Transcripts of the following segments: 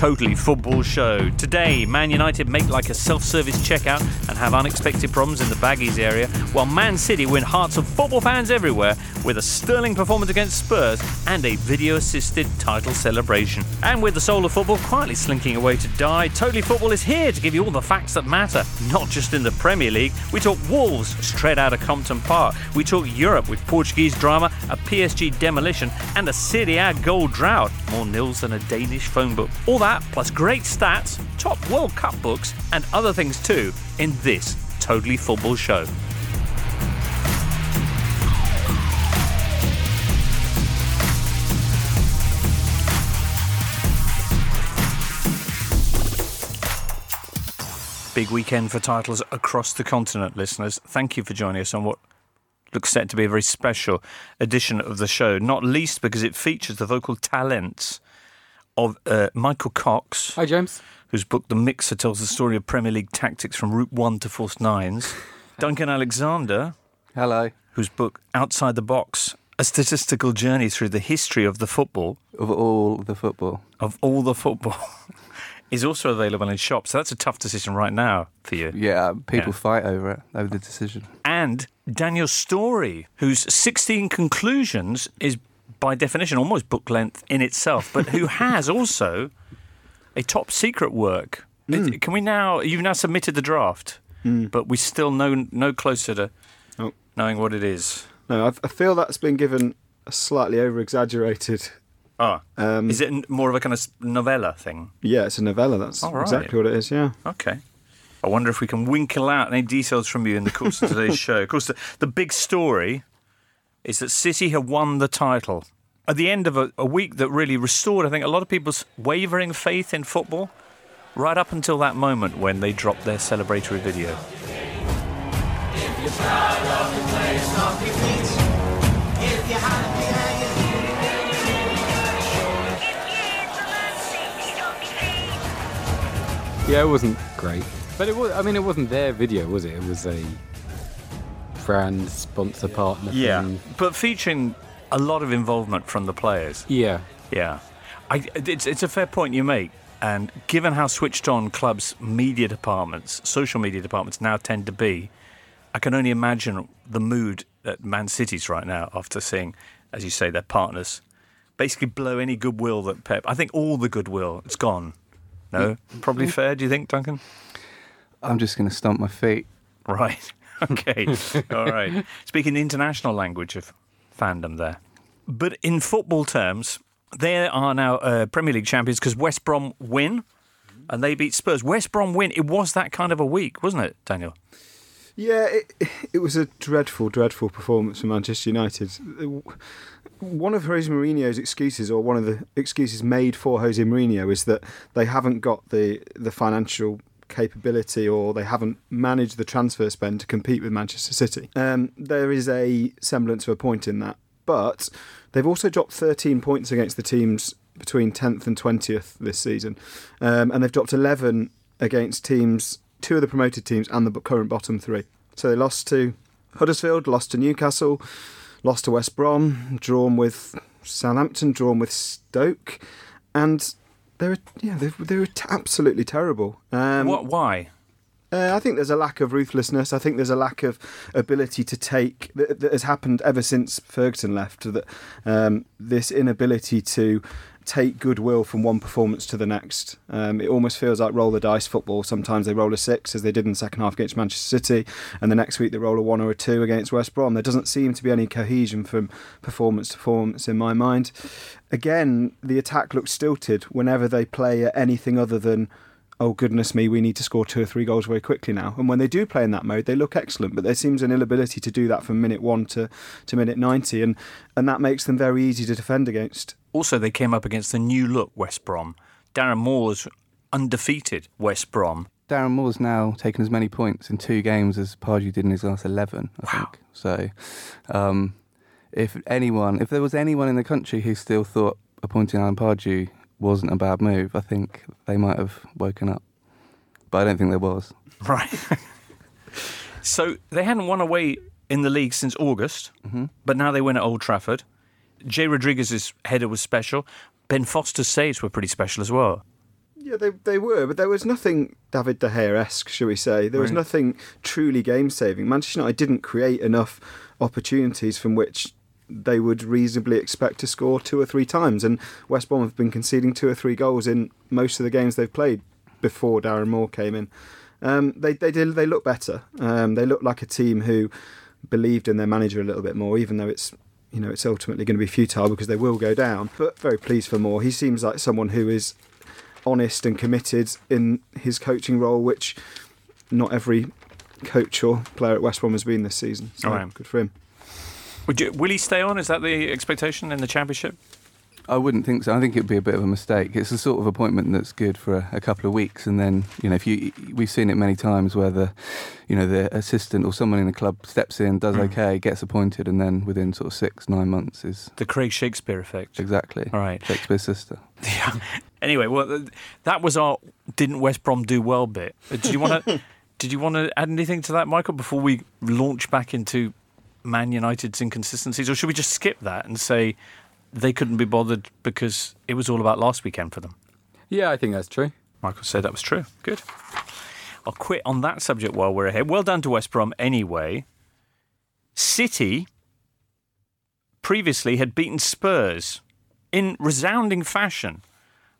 Totally Football Show. Today, Man United make like a self service checkout and have unexpected problems in the baggies area, while Man City win hearts of football fans everywhere with a sterling performance against Spurs and a video assisted title celebration. And with the soul of football quietly slinking away to die, Totally Football is here to give you all the facts that matter, not just in the Premier League. We talk Wolves straight out of Compton Park. We talk Europe with Portuguese drama, a PSG demolition, and a Serie A goal drought. More nils than a Danish phone book. All that, plus great stats, top World Cup books, and other things too, in this Totally Football show. Big weekend for titles across the continent, listeners. Thank you for joining us on what looks set to be a very special edition of the show, not least because it features the vocal talents of uh, Michael Cox, Hi, James. whose book The Mixer tells the story of Premier League tactics from Route 1 to False Nines, Duncan Alexander, Hello. whose book Outside the Box, a statistical journey through the history of the football, Of all the football. of all the football, is also available in shops. So that's a tough decision right now for you. Yeah, people Yeah. fight over it, over the decision. and Daniel Storey, whose 16 conclusions is by definition almost book length in itself, but who has also a top secret work. It- Can we now? You've now submitted the draft, but we still know no closer to Oh. knowing what it is. No, I, I feel that's been given a slightly over exaggerated. Ah, Um, is it more of a kind of novella thing? Yeah, it's a novella. That's right. exactly what it is. Yeah. Okay. I wonder if we can winkle out any details from you in the course of today's show. Of course, the, the big story is that City have won the title at the end of a, a week that really restored, I think, a lot of people's wavering faith in football right up until that moment when they dropped their celebratory video. Yeah, it wasn't great, but it was. I mean, it wasn't their video, was it? It was a brand sponsor partner. thing. But featuring a lot of involvement from the players. yeah. Yeah, I, it's it's a fair point you make, and given how switched on clubs' media departments, social media departments now tend to be, I can only imagine the mood at Man City's right now after seeing, as you say, their partners basically blow any goodwill that Pep. I think all the goodwill it's gone. No, mm. probably mm. fair. Do you think, Duncan? I'm just going to stomp my feet. Right. Okay. All right. Speaking the international language of fandom there. But in football terms, they are now uh, Premier League champions because West Brom win and they beat Spurs. West Brom win. It was that kind of a week, wasn't it, Daniel? Yeah, it, it was a dreadful, dreadful performance for Manchester United. One of Jose Mourinho's excuses, or one of the excuses made for Jose Mourinho, is that they haven't got the the financial capability or they haven't managed the transfer spend to compete with Manchester City. Um, there is a semblance of a point in that, but they've also dropped 13 points against the teams between 10th and 20th this season, um, and they've dropped 11 against teams, two of the promoted teams, and the current bottom three. So they lost to Huddersfield, lost to Newcastle, lost to West Brom, drawn with Southampton, drawn with Stoke, and they were yeah they, they were t- absolutely terrible. Um, what? Why? uh, I think there's a lack of ruthlessness. I think there's a lack of ability to take that, that has happened ever since Ferguson left. That um, this inability to take goodwill from one performance to the next. Um, it almost feels like roll the dice football. Sometimes they roll a six, as they did in the second half against Manchester City, and the next week they roll a one or a two against West Brom. There doesn't seem to be any cohesion from performance to performance in my mind. Again, the attack looks stilted whenever they play at anything other than oh goodness me, we need to score two or three goals very quickly now. And when they do play in that mode, they look excellent, but there seems an inability to do that from minute one to, to minute 90, and, and that makes them very easy to defend against. Also, they came up against the new look West Brom. Darren Moore's undefeated West Brom. Darren Moore's now taken as many points in two games as Pardew did in his last 11, I think. So, um, if anyone, if there was anyone in the country who still thought appointing Alan Pardew wasn't a bad move, I think they might have woken up. But I don't think there was. Right. so they hadn't won away in the league since August, mm-hmm. but now they win at Old Trafford. Jay Rodriguez's header was special. Ben Foster's saves were pretty special as well. Yeah, they they were, but there was nothing David De Gea esque, shall we say? There was Right. nothing truly game saving. Manchester United didn't create enough opportunities from which they would reasonably expect to score two or three times. And West Brom have been conceding two or three goals in most of the games they've played before Darren Moore came in. Um, they they did they look better. Um, they look like a team who believed in their manager a little bit more, even though it's you know it's ultimately going to be futile because they will go down. But very pleased for Moore. He seems like someone who is honest and committed in his coaching role, which not every coach or player at West Brom has been this season. So right. good for him. Would you, will he stay on? Is that the expectation in the championship? I wouldn't think so. I think it'd be a bit of a mistake. It's the sort of appointment that's good for a, a couple of weeks, and then you know, if you we've seen it many times where the, you know, the assistant or someone in the club steps in, does Mm. okay, gets appointed, and then within sort of six nine months is The Craig Shakespeare effect. exactly All right. Shakespeare's sister. Yeah. Anyway, well, that was our didn't West Brom do well bit. Did you want to? did you want to add anything to that, Michael, before we launch back into Man United's inconsistencies, or should we just skip that and say they couldn't be bothered because it was all about last weekend for them? Yeah, I think that's true. Michael said that was true. Good. I'll quit on that subject while we're ahead. Well done to West Brom anyway. City previously had beaten Spurs in resounding fashion.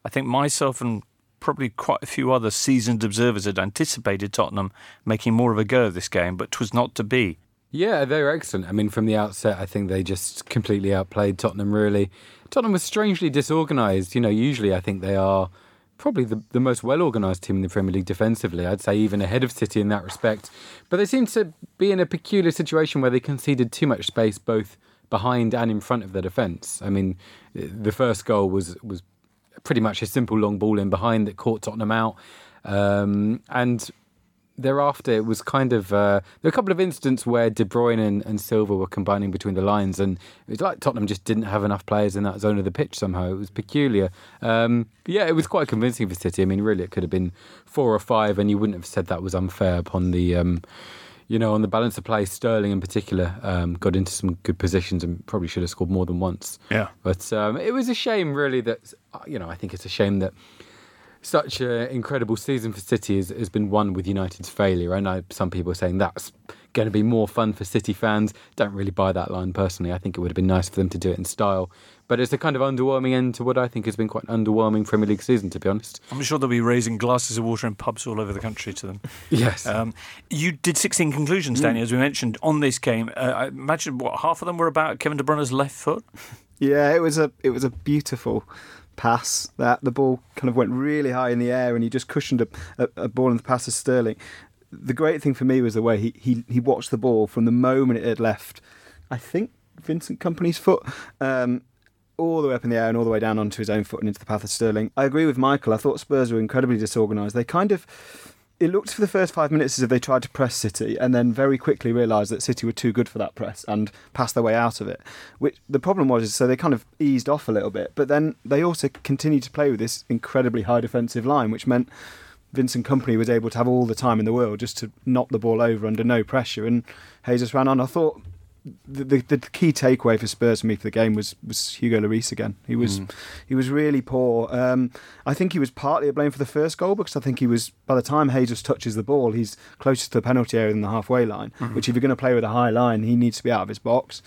I think myself and probably quite a few other seasoned observers had anticipated Tottenham making more of a go of this game, but 'twas not to be. Yeah, they were excellent. I mean, from the outset, I think they just completely outplayed Tottenham, really. Tottenham was strangely disorganised. You know, usually I think they are probably the, the most well organised team in the Premier League defensively. I'd say even ahead of City in that respect. But they seem to be in a peculiar situation where they conceded too much space both behind and in front of their defence. I mean, the first goal was was pretty much a simple long ball in behind that caught Tottenham out. Um, and thereafter, it was kind of uh, there were a couple of instances where De Bruyne and, and Silva were combining between the lines, and it was like Tottenham just didn't have enough players in that zone of the pitch. Somehow, it was peculiar. Um, yeah, it was quite convincing for City. I mean, really, it could have been four or five, and you wouldn't have said that was unfair upon the. Um, you know, on the balance of play, Sterling in particular um, got into some good positions and probably should have scored more than once. Yeah. But um, it was a shame, really, that, you know, I think it's a shame that such an incredible season for City has, has been won with United's failure. I know some people are saying that's going to be more fun for City fans. Don't really buy that line personally. I think it would have been nice for them to do it in style. But it's a kind of underwhelming end to what I think has been quite an underwhelming Premier League season, to be honest. I'm sure they'll be raising glasses of water in pubs all over the country to them. Yes. Um, you did 16 conclusions, Danny, as we mentioned, on this game. Uh, I imagine what half of them were about Kevin De Bruyne's left foot. Yeah, it was a it was a beautiful pass. That the ball kind of went really high in the air, and he just cushioned a, a, a ball in the pass to Sterling. The great thing for me was the way he, he he watched the ball from the moment it had left. I think Vincent Kompany's foot. Um, all the way up in the air and all the way down onto his own foot and into the path of Sterling. I agree with Michael. I thought Spurs were incredibly disorganised. They kind of it looked for the first five minutes as if they tried to press City and then very quickly realised that City were too good for that press and passed their way out of it. Which the problem was is so they kind of eased off a little bit, but then they also continued to play with this incredibly high defensive line, which meant Vincent Kompany was able to have all the time in the world just to knock the ball over under no pressure, and Jesus ran on. I thought the, the, the key takeaway for Spurs for me for the game was, was Hugo Lloris again. He was he was really poor. Um, I think he was partly to blame for the first goal because I think he was by the time Jesus touches the ball, he's closest to the penalty area than the halfway line. Which if you're going to play with a high line, he needs to be out of his box.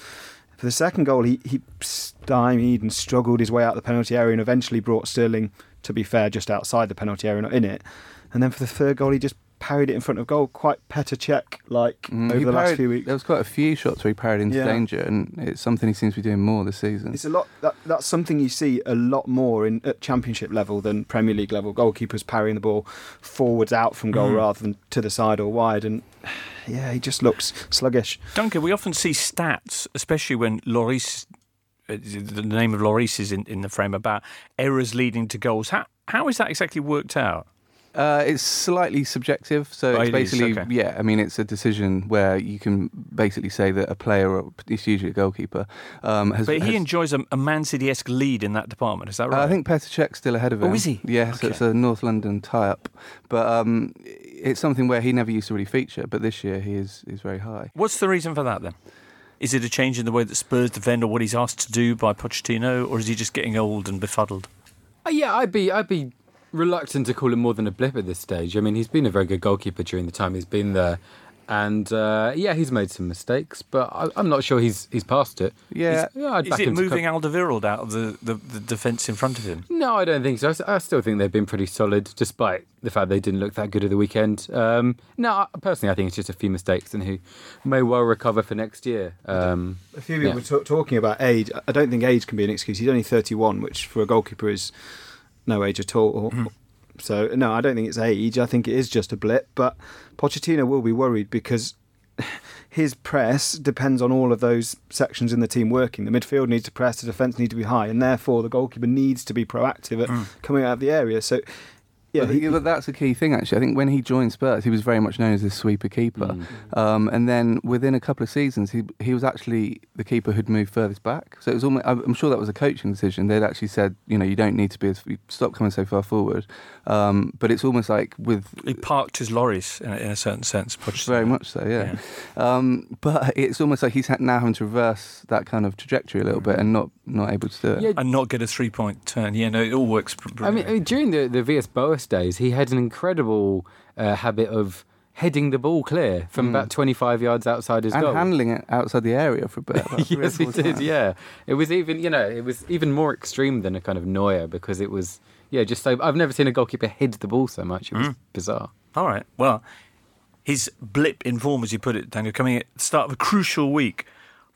For the second goal, he he stymied and struggled his way out of the penalty area and eventually brought Sterling, to be fair, just outside the penalty area, not in it. And then for the third goal, he just parried it in front of goal, quite Petr Cech like Mm, over he the last few weeks. There was quite a few shots where he parried into Yeah. danger, and it's something he seems to be doing more this season. It's a lot. That, that's something you see a lot more in at Championship level than Premier League level. Goalkeepers parrying the ball forwards out from goal Mhm. rather than to the side or wide, and yeah, he just looks sluggish. Duncan, we often see stats, especially when Lloris, uh, the name of Lloris is in, in the frame, about errors leading to goals. How, how is that exactly worked out? Uh, it's slightly subjective, so Oh, it's it is, basically okay. yeah. I mean, it's a decision where you can basically say that a player, or it's usually a goalkeeper, um, has. But he has- enjoys a, a Man City esque lead in that department, is that Uh, right? I think Petr Cech's still ahead of him. Oh, him. is he? Yeah, so it's a North London tie-up, but um, it's something where he never used to really feature, but this year he is is very high. What's the reason for that then? Is it a change in the way that Spurs defend or what he's asked to do by Pochettino, or is he just getting old and befuddled? Uh, yeah, I'd be I'd be reluctant to call him more than a blip at this stage. I mean, he's been a very good goalkeeper during the time he's been there. And uh, yeah, he's made some mistakes, but I, I'm not sure he's he's past it. Yeah. He's- I'd Is back it moving co- Alderweireld out of the, the, the defence in front of him? No, I don't think so. I still think they've been pretty solid, despite the fact they didn't look that good at the weekend. Um, no, I- personally, I think it's just a few mistakes, and who may well recover for next year. Um, A few people Yeah. were ta- talking about age. I don't think age can be an excuse. He's only 31, which for a goalkeeper is no age at all. Mm-hmm. So no, I don't think it's age. I think it is just a blip. But Pochettino will be worried because his press depends on all of those sections in the team working. The midfield needs to press, the defence needs to be high, and therefore the goalkeeper needs to be proactive at mm. coming out of the area. So yeah, But, he, but that's a key thing, actually. I think when he joined Spurs, he was very much known as this sweeper keeper. Um, and then within a couple of seasons, he he was actually the keeper who'd moved furthest back. So it was almost, I'm sure that was a coaching decision. They'd actually said, you know, you don't need to be as, stop coming so far forward. Um, but it's almost like with He parked his lorries in a, in a certain sense. Pochettino. very much so, yeah. Um, but it's almost like he's ha- now having to reverse that kind of trajectory a little bit and not not able to do it. Yeah, And not get a three point turn. Yeah, no, it all works. br- I mean. I mean, during the the Villas-Boas days, he had an incredible uh, habit of heading the ball clear from about 25 yards outside his and goal. handling it outside the area for a bit. about three or yes, he did. times. Yeah, it was even you know it was even more extreme than a kind of Neuer because it was yeah just so I've never seen a goalkeeper head the ball so much. It was bizarre. All right. Well, his blip in form, as you put it, Tango, coming at the start of a crucial week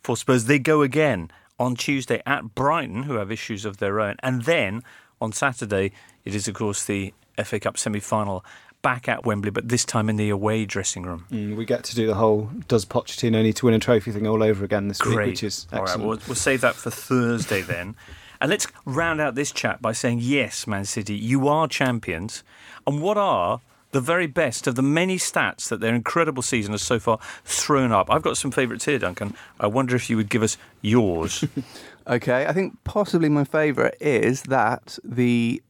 for Spurs. They go again on Tuesday at Brighton, who have issues of their own. And then on Saturday, it is, of course, the FA Cup semi final back at Wembley, but this time in the away dressing room. mm, we get to do the whole "Does Pochettino need to win a trophy?" thing all over again this week, which is All right, we'll, we'll save that for Thursday then. And let's round out this chat by saying, yes, Man City, you are champions. And what are the very best of the many stats that their incredible season has so far thrown up? I've got some favourites here, Duncan. I wonder if you would give us yours. Okay, I think possibly my favourite is that the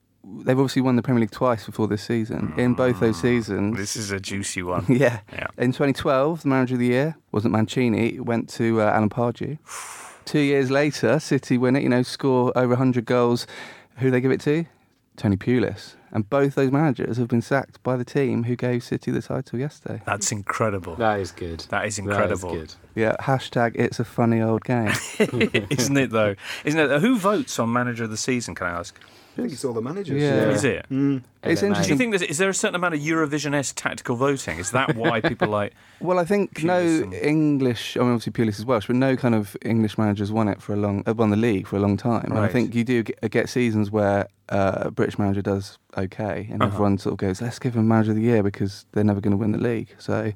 they've obviously won the Premier League twice before this season. In both those seasons, this is a juicy one. yeah. Yeah. In 2012, the manager of the year wasn't Mancini; it went to uh, Alan Pardew. Two years later, City win it. You know, score over 100 goals. Who they give it to? Tony Pulis. And both those managers have been sacked by the team who gave City the title yesterday. That's incredible. That is good. That is incredible. That is good. Yeah. Hashtag It's a funny old game. Isn't it, though? Isn't it? Who votes on manager of the season, can I ask? I think it's all the managers. Yeah. Is it? Mm. It's LMA. Do you think there's, is there a certain amount of Eurovision-esque tactical voting? Is that why people like? Well, I think no and- English. I mean, obviously Pulis is Welsh, but no kind of English managers won it for a long, uh, won the league for a long time. And I think you do get, get seasons where uh, a British manager does okay, and Uh-huh. everyone sort of goes, "Let's give him manager of the year" because they're never going to win the league. So,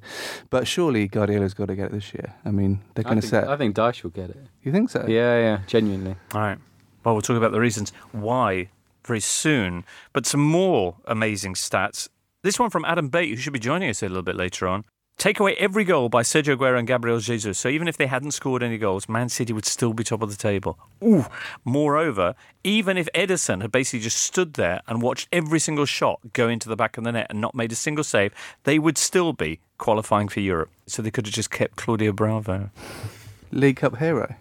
but surely Guardiola's got to get it this year. I mean, they're going to set. I think Dyche will get it. you think so? Yeah, yeah, genuinely. All right. Well, we'll talk about the reasons why very soon. But some more amazing stats. This one from Adam Bate, who should be joining us a little bit later on. Take away every goal by Sergio Aguero and Gabriel Jesus. So even if they hadn't scored any goals, Man City would still be top of the table. Ooh. Moreover, even if Ederson had basically just stood there and watched every single shot go into the back of the net and not made a single save, they would still be qualifying for Europe. So they could have just kept Claudio Bravo. League Cup hero.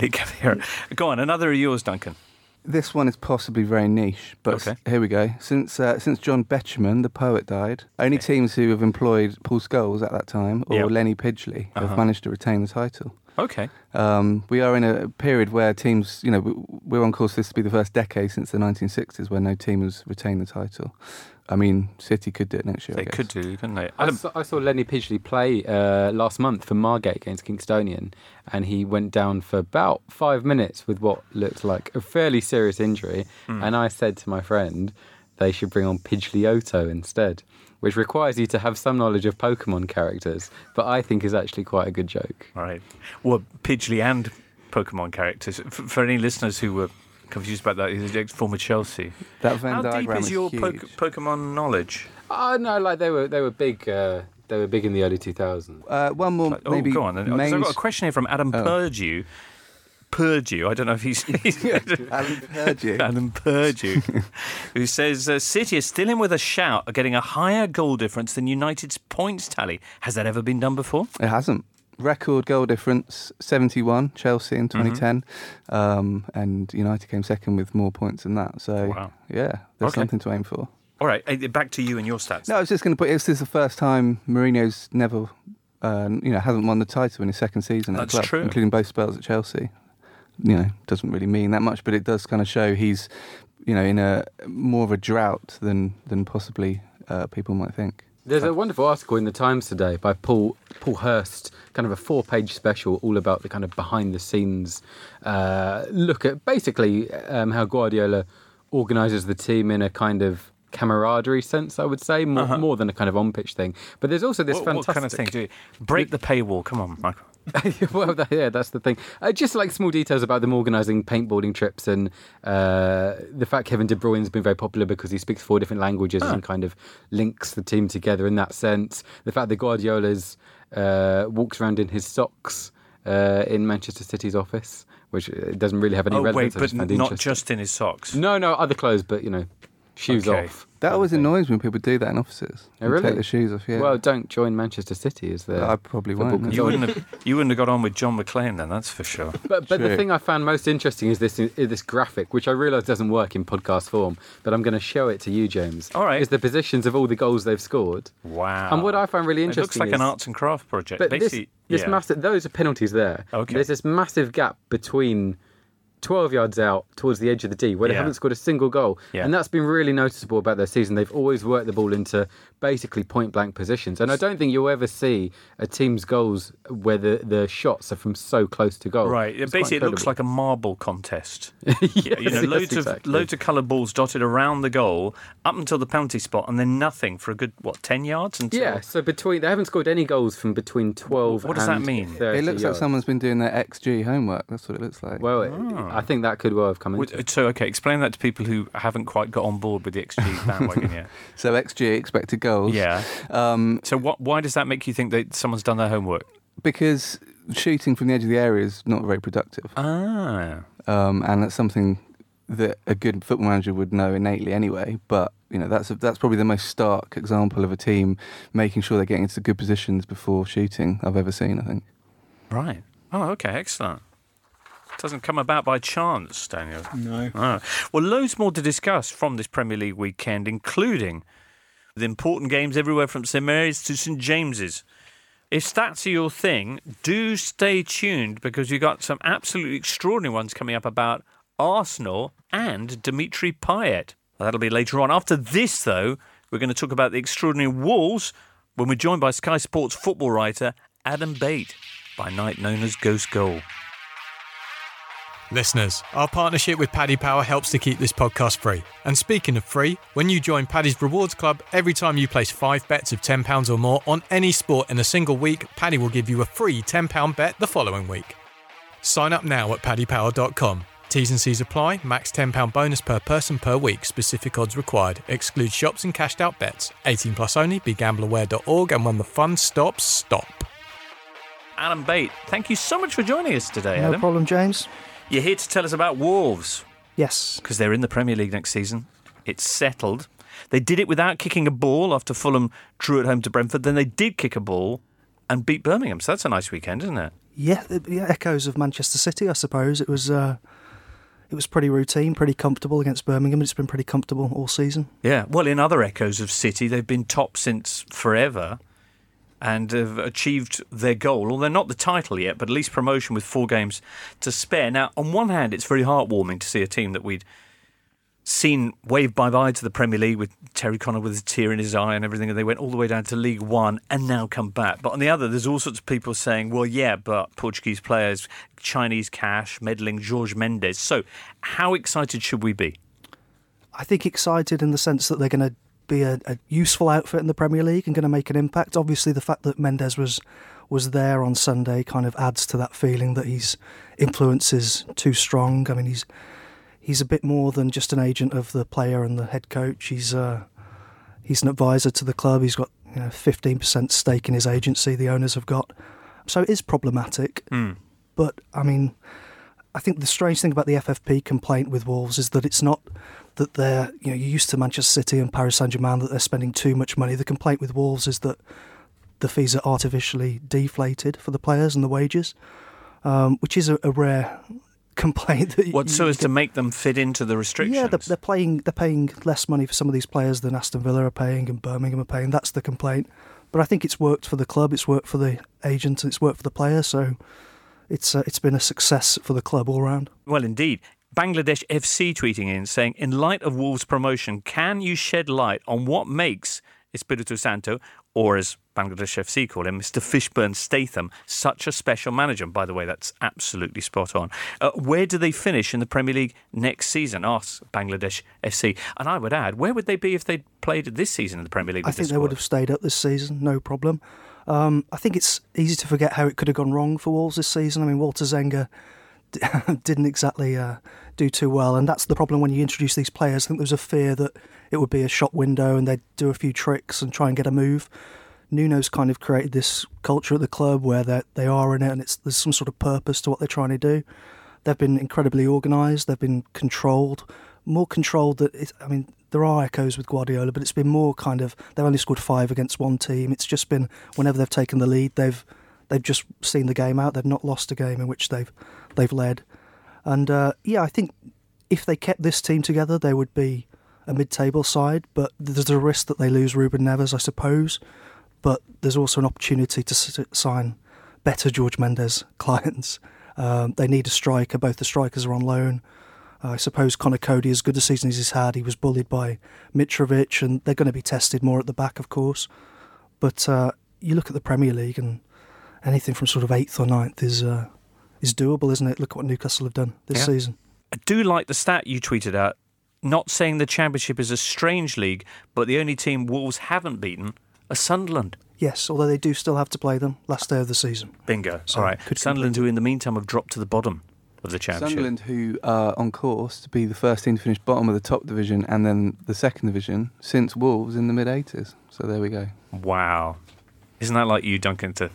League Cup hero. Go on, another of yours, Duncan. This one is possibly very niche, but Okay. here we go. Since uh, since John Betjeman, the poet, died, only teams who have employed Paul Scholes at that time or Yep. Lenny Pidgeley have Uh-huh. managed to retain the title. Okay. Um, we are in a period where teams, you know, we- we're on course for this to be the first decade since the 1960s where no team has retained the title. I mean, City could do it next year. I They guess. could do, couldn't they? I Adam, saw, I saw Lenny Pidgeley play uh, last month for Margate against Kingstonian, and he went down for about five minutes with what looked like a fairly serious injury. Hmm. And I said to my friend, they should bring on Pidgeotto instead, which requires you to have some knowledge of Pokemon characters, but I think is actually quite a good joke. Right. Well, Pidgeley and Pokemon characters. F- for any listeners who were confused about that, he's a former Chelsea. That Venn How deep diagram is your huge. po- Pokemon knowledge? Oh no, like they were they were big. Uh, they were big in the early 2000s. uh, one more, Oh, maybe. go on. main- I've got a question here from Adam Oh. Purdue. Purdue. I don't know if he's. he's Alan Purdue. Adam Purdue, who says uh, City is still in with a shout of getting a higher goal difference than United's points tally. Has that ever been done before? It hasn't. Record goal difference 71 Chelsea in 2010 um, and United came second with more points than that so Wow. yeah there's Okay. something to aim for All right, eh, back to you and your stats. no I was just going to put this is the first time Mourinho's never uh, you know hasn't won the title in his second season at That's the club true. including both spells at Chelsea you know doesn't really mean that much but it does kind of show he's you know in a more of a drought than than possibly uh, people might think There's a wonderful article in the Times today by Paul Paul Hirst, kind of a four-page special all about the kind of behind-the-scenes uh, look at basically um, how Guardiola organises the team in a kind of camaraderie sense. I would say more, Uh-huh. more than a kind of on-pitch thing. But there's also this what, fantastic what kind of thing do you break the paywall? Come on, Michael. well, that, yeah, that's the thing. Uh, just like small details about them organising paintballing trips and uh, the fact Kevin De Bruyne's been very popular because he speaks four different languages and kind of links the team together in that sense. The fact that Guardiola's uh, walks around in his socks uh, in Manchester City's office, which uh, doesn't really have any Oh relevance. wait, but just not just in his socks. No, no, other clothes, but you know, shoes Okay. off. That kind of always annoys me when people do that in offices. Oh, really? Take their shoes off. Yeah. Well, don't join Manchester City, is there? I probably football won't. You wouldn't have you wouldn't have got on with John McClane then, that's for sure. But but the thing I found most interesting is this is this graphic, which I realise doesn't work in podcast form, but I'm going to show it to you, James. All right. Is the positions of all the goals they've scored, Wow. and what I find really it interesting looks like is, an arts and craft project. but this Basically, this yeah. massive those are penalties there. Okay. There's this massive gap between. 12 yards out towards the edge of the D, where they Yeah. haven't scored a single goal. Yeah. And that's been really noticeable about their season. They've always worked the ball into basically point blank positions. And I don't think you'll ever see a team's goals where the, the shots are from so close to goal. Right. It's Basically, it looks like a marble contest. yeah, you know, yes, loads of loads of coloured balls dotted around the goal up until the penalty spot, and then nothing for a good what ten yards until. Yeah, so between they haven't scored any goals from between twelve. What does that mean? it looks like someone's been doing their XG homework. That's what it looks like. Well, ah. It- I think that could well have come into. So okay, explain that to people who haven't quite got on board with the XG bandwagon yet. so XG expected goals. Yeah. Um, So what? Why does that make you think that someone's done their homework? because shooting from the edge of the area is not very productive, Ah. um, and that's something that a good football manager would know innately anyway. But you know, that's that's probably the most stark example of a team making sure they're getting into good positions before shooting I've ever seen. I think. Right. Oh, okay, excellent. Doesn't come about by chance, Daniel. No. Ah. Well, loads more to discuss from this Premier League weekend, including the important games everywhere from St Mary's to St James's. If stats are your thing, do stay tuned because you've got some absolutely extraordinary ones coming up about Arsenal and Dimitri Payet. That'll be later on. After this, though, we're going to talk about the extraordinary Wolves when we're joined by Sky Sports football writer Adam Bate, by night known as Ghost Goal. Listeners, our partnership with Paddy Power helps to keep this podcast free. And speaking of free, when you join Paddy's Rewards Club, every time you place five bets of £10 or more on any sport in a single week, Paddy will give you a free £10 bet the following week. Sign up now at paddypower.com. T's and C's apply, max £10 bonus per person per week, specific odds required, Exclude shops and cashed out bets. 18 plus only, begambleaware.org, and when the fun stops, stop. Adam Bate, thank you so much for joining us today, No Adam. problem, James. You're here to tell us about Wolves Yes. because they're in the Premier League next season. It's settled. They did it without kicking a ball after Fulham drew at home to Brentford. Then they did kick a ball and beat Birmingham. So that's a nice weekend, isn't it? Yeah, yeah, echoes of Manchester City, I suppose. It was uh, it was pretty routine, pretty comfortable against Birmingham. It's been pretty comfortable all season. Yeah. Well, in other echoes of City, they've been top since forever and have achieved their goal. Although not the title yet, but at least promotion with four games to spare. Now, on one hand, it's very heartwarming to see a team that we'd seen wave bye bye to the Premier League with Terry Connor with a tear in his eye and everything, and they went all the way down to League One and now come back. But on the other, there's all sorts of people saying, well, yeah, but Portuguese players, Chinese cash, meddling George Mendes. So, how excited should we be? I think excited in the sense that they're going to be a, a useful outfit in the Premier League and going to make an impact. Obviously, the fact that Mendes was was there on Sunday kind of adds to that feeling that his influence is too strong. I mean, he's he's a bit more than just an agent of the player and the head coach. He's uh, he's an advisor to the club. He's got you know fifteen percent stake in his agency. The owners have got, so it is problematic. But I mean, I think the strange thing about the FFP complaint with Wolves is that it's not that they're you know you're used to Manchester City and Paris Saint Germain that they're spending too much money. The complaint with Wolves is that the fees are artificially deflated for the players and the wages, um, which is a, a rare complaint. That What, you- so you as to make them fit into the restrictions? yeah, they're, they're playing. They're paying less money for some of these players than Aston Villa are paying and Birmingham are paying. That's the complaint. But I think it's worked for the club. It's worked for the agent. and It's worked for the player. So it's uh, it's been a success for the club all round. Well, indeed. Bangladesh FC tweeting in saying, in light of Wolves' promotion, can you shed light on what makes Espirito Santo, or as Bangladesh FC call him, Mr. Fishburne Statham, such a special manager? And by the way, that's absolutely spot on. Uh, where do they finish in the Premier League next season? Asks Bangladesh FC. And I would add, where would they be if they'd played this season in the Premier League? I think they would have stayed up this season, no problem. Um, I think it's easy to forget how it could have gone wrong for Wolves this season. I mean, Walter Zenga d- didn't exactly uh, do too well, and that's the problem when you introduce these players. I think there was a fear that it would be a shop window and they'd do a few tricks and try and get a move. Nuno's kind of created this culture at the club where they they are in it, and it's there's some sort of purpose to what they're trying to do. They've been incredibly organised. They've been controlled, more controlled. That I mean, there are echoes with Guardiola, but it's been more kind of they've only scored five against one team. It's just been whenever they've taken the lead, they've they've just seen the game out. They've not lost a game in which they've they've led. And uh, yeah, I think if they kept this team together, they would be a mid-table side. But there's a risk that they lose Ruben Neves, I suppose. But there's also an opportunity to s- sign better George Mendes clients. Um, they need a striker. Both the strikers are on loan. I suppose Conor Coady, as good a season as he's had, he was bullied by Mitrovic, and they're going to be tested more at the back, of course. But uh, you look at the Premier League, and anything from sort of eighth or ninth is uh, is doable, isn't it? Look what Newcastle have done this Yeah. season. I do like the stat you tweeted out, not saying the Championship is a strange league, but the only team Wolves haven't beaten are Sunderland. Yes, although they do still have to play them last day of the season. Bingo. So All right. could Sunderland, who in the meantime have dropped to the bottom of the Championship. Sunderland, who are on course to be the first team to finish bottom of the top division and then the second division since Wolves in the mid 80s. So there we go. Wow. Isn't that like you, Duncan, to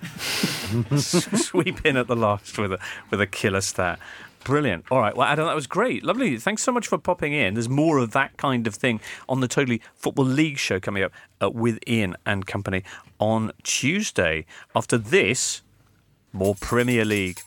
sweep in at the last with a with a killer stat? Brilliant. All right. Well, Adam, that was great. Lovely. Thanks so much for popping in. There's more of that kind of thing on the Totally Football League show coming up uh, with Ian and company on Tuesday. After this, more Premier League.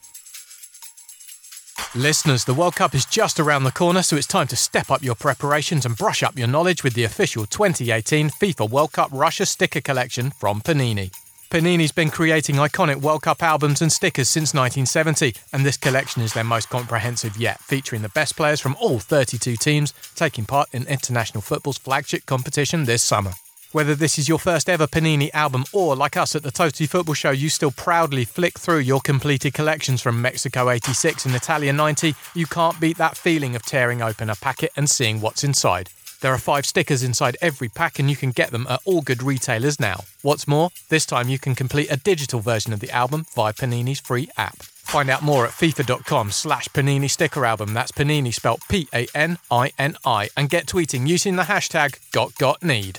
Listeners, the World Cup is just around the corner, so it's time to step up your preparations and brush up your knowledge with the official 2018 FIFA World Cup Russia sticker collection from Panini. Panini's been creating iconic World Cup albums and stickers since 1970, and this collection is their most comprehensive yet, featuring the best players from all 32 teams taking part in international football's flagship competition this summer. Whether this is your first ever Panini album or, like us at the Totally Football Show, you still proudly flick through your completed collections from Mexico 86 and Italia 90, you can't beat that feeling of tearing open a packet and seeing what's inside. There are five stickers inside every pack and you can get them at all good retailers now. What's more, this time you can complete a digital version of the album via Panini's free app. Find out more at FIFA.com slash Panini Sticker Album. That's Panini spelt P-A-N-I-N-I. And get tweeting using the hashtag GotGotNeed.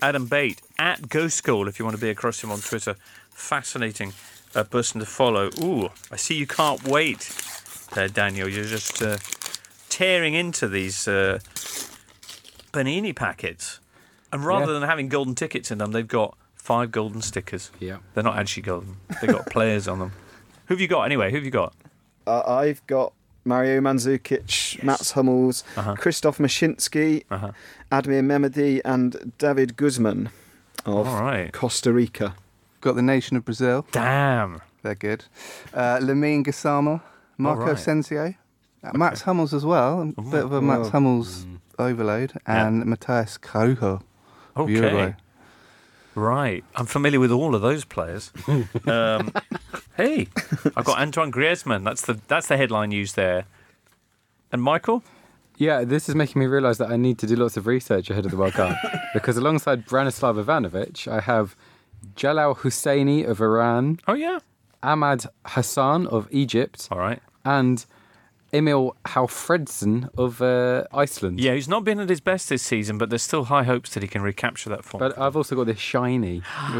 Adam Bate at Ghost Goal if you want to be across him on Twitter. Fascinating uh, person to follow. Ooh, I see you can't wait there, Daniel. You're just uh, tearing into these uh, panini packets. And rather Yeah. than having golden tickets in them, they've got five golden stickers. Yeah. They're not actually golden, they've got players on them. Who have you got anyway? Who have you got? Uh, I've got Mario Mandzukic, Mats Hummels, Uh-huh. Christoph Mashinsky, Uh-huh. Admir Mehmedi, and David Guzman of All right. Costa Rica. Got the nation of Brazil. Damn. They're good. Uh, Lamine Gassama, Marco right. Sensio, uh, Mats Hummels as well. A bit of a Max Well, Hummels overload. Yeah. And Matthias Caujo of Okay. Uruguay. Right. I'm familiar with all of those players. um, hey, I've got Antoine Griezmann. That's the that's the headline used there. And Michael? Yeah, this is making me realise that I need to do lots of research ahead of the World Cup because alongside Branislav Ivanovic, I have Jalal Hosseini of Iran, Oh yeah. Ahmad Hassan of Egypt, All right. and Emil Hallfredsson of uh, Iceland. Yeah, he's not been at his best this season, but there's still high hopes that he can recapture that form. But I've also got this shiny of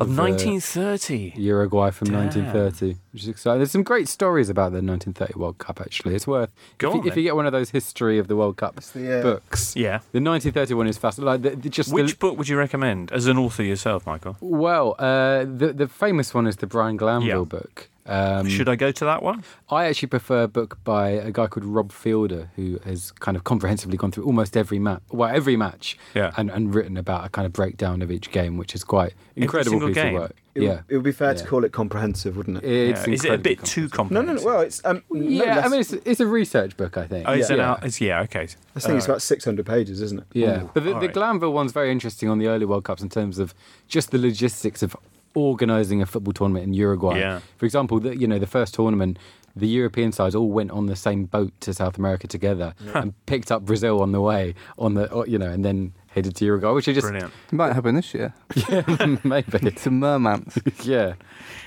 of, uh, 1930. Uruguay from Damn. 1930, which is exciting. There's some great stories about the 1930 World Cup. Actually, it's worth Go if, on you, if you get one of those history of the World Cup the, uh, books. Yeah. The 1931 is fascinating. Like the, the- just the- Which book would you recommend as an author yourself, Michael? well, uh, the the famous one is the Brian Glanville Yeah. book. Um, Should I go to that one? I actually prefer a book by a guy called Rob Fielder, who has kind of comprehensively gone through almost every match, well, every match, Yeah. and, and written about a kind of breakdown of each game, which is quite incredible piece game? of work. It, yeah, would, it would be fair to call it comprehensive, wouldn't it? it's Yeah. Is it a incredibly bit too comprehensive. no, no, no. Well, it's um, no Yeah, I mean, it's, it's a research book, I think. Oh, it's Yeah. an yeah. out. It's, yeah, okay. I think it's Alright. about 600 pages, isn't it? Yeah, Ooh, but the, all the right. Glanville one's very interesting on the early World Cups in terms of just the logistics of organising a football tournament in Uruguay. Yeah. For example, the, you know the first tournament, the European sides all went on the same boat to South America together and picked up Brazil on the way on the you know and then headed to Uruguay, which is just Brilliant. It might happen this year. yeah maybe To Mermans. yeah.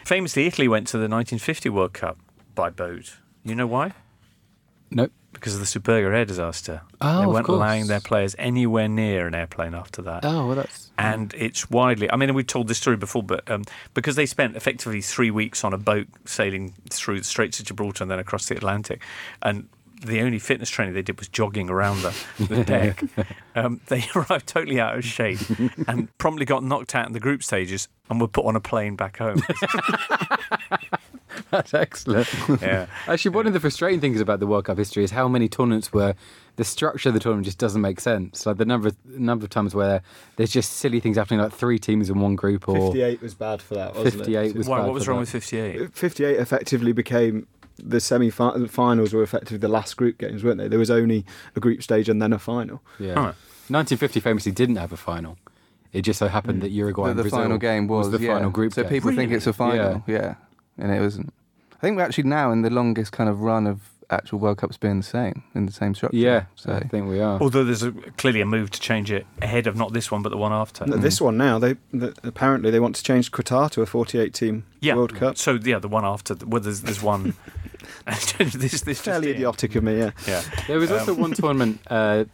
Famously, Italy went to the 1950 World Cup by boat. You know why? Nope. Because of the Superga air disaster. Oh, they weren't allowing their players anywhere near an airplane after that. Oh well, that's and it's widely. I mean, we've told this story before, but um, because they spent effectively three weeks on a boat sailing through the Straits of Gibraltar and then across the Atlantic, and the only fitness training they did was jogging around the, the deck. Um, they arrived totally out of shape and promptly got knocked out in the group stages and were put on a plane back home. that's excellent. yeah, Actually, one of the frustrating things about the World Cup history is how many tournaments were the structure of the tournament just doesn't make sense. Like the number of number of times where there's just silly things happening, like three teams in one group, or 58 was bad for that, wasn't 58 it? was Why, bad what was for wrong that. with 58? Uh, 58 effectively became the semi-finals were effectively the last group games, weren't they? There was only a group stage and then a final. Yeah. Huh. 1950 famously didn't have a final. It just so happened mm. that Uruguay the and the Brazil final game was, the yeah. final group So game. people think it's a final, yeah. and it wasn't. I think we're actually now in the longest kind of run of actual World Cups being the same in the same structure. yeah, So I think we are. Although there's a, clearly a move to change it ahead of not this one but the one after. No, This one now, they the, apparently they want to change Qatar to a 48-team Yeah. World Cup. So yeah, the one after. Well, there's there's one. this this Fairly just in. idiotic of me, yeah. Yeah. There was Um, also one tournament, uh,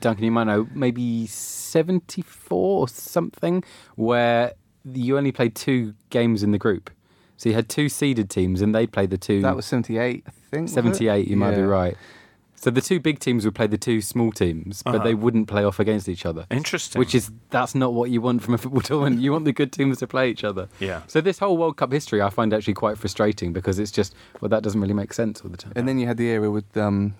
Duncan, you might know, maybe 74 or something, where you only played two games in the group. So you had two seeded teams and they played the two. that was 78, I think. 78, you might be right. So the two big teams would play the two small teams, but Uh-huh. they wouldn't play off against each other. Interesting. Which is that's not what you want from a football tournament. You want the good teams to play each other. yeah. So this whole World Cup history, I find actually quite frustrating because it's just well, that doesn't really make sense all the time. And then you had the era with um,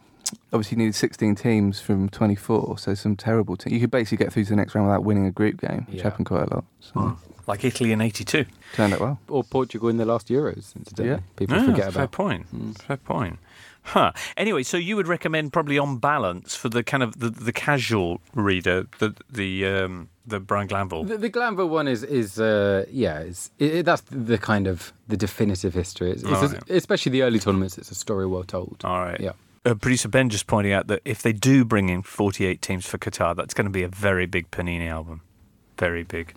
obviously you needed 16 teams from 24, so some terrible teams. You could basically get through to the next round without winning a group game, which Yeah. happened quite a lot. So Like Italy in '82. turned out well. or Portugal in the last Euros, incidentally. Yeah. People Ah, forget fair about. point. Mm. Fair point. Huh. Anyway, so you would recommend probably on balance for the kind of the, the casual reader the the um, the Brian Glanville. The, the Glanville one is is uh, yeah, it's, it, it- that's the kind of the definitive history. It's, it's Right. especially the early tournaments. It's a story well told. All right. Yeah. Uh, producer Ben just pointing out that if they do bring in 48 teams for Qatar, that's going to be a very big Panini album. Very big.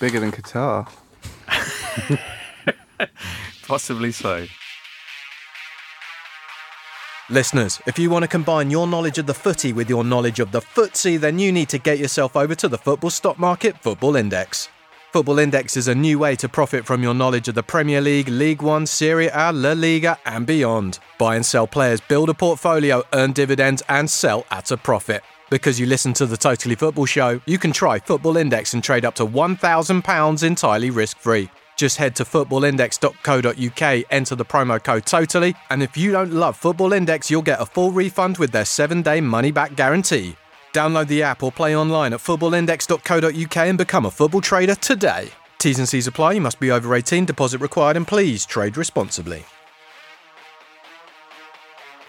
Bigger than Qatar. Possibly so. Listeners, if you want to combine your knowledge of the footy with your knowledge of the footsie, then you need to get yourself over to the Football Stock Market Football Index. Football Index is a new way to profit from your knowledge of the Premier League, League One, Serie A, La Liga, and beyond. Buy and sell players, build a portfolio, earn dividends, and sell at a profit. Because you listen to the Totally Football Show, you can try Football Index and trade up to £1,000 entirely risk free. Just head to footballindex.co.uk, enter the promo code TOTALLY, and if you don't love Football Index, you'll get a full refund with their 7 day money back guarantee. Download the app or play online at footballindex.co.uk and become a football trader today. T's and C's apply, you must be over 18, deposit required, and please trade responsibly.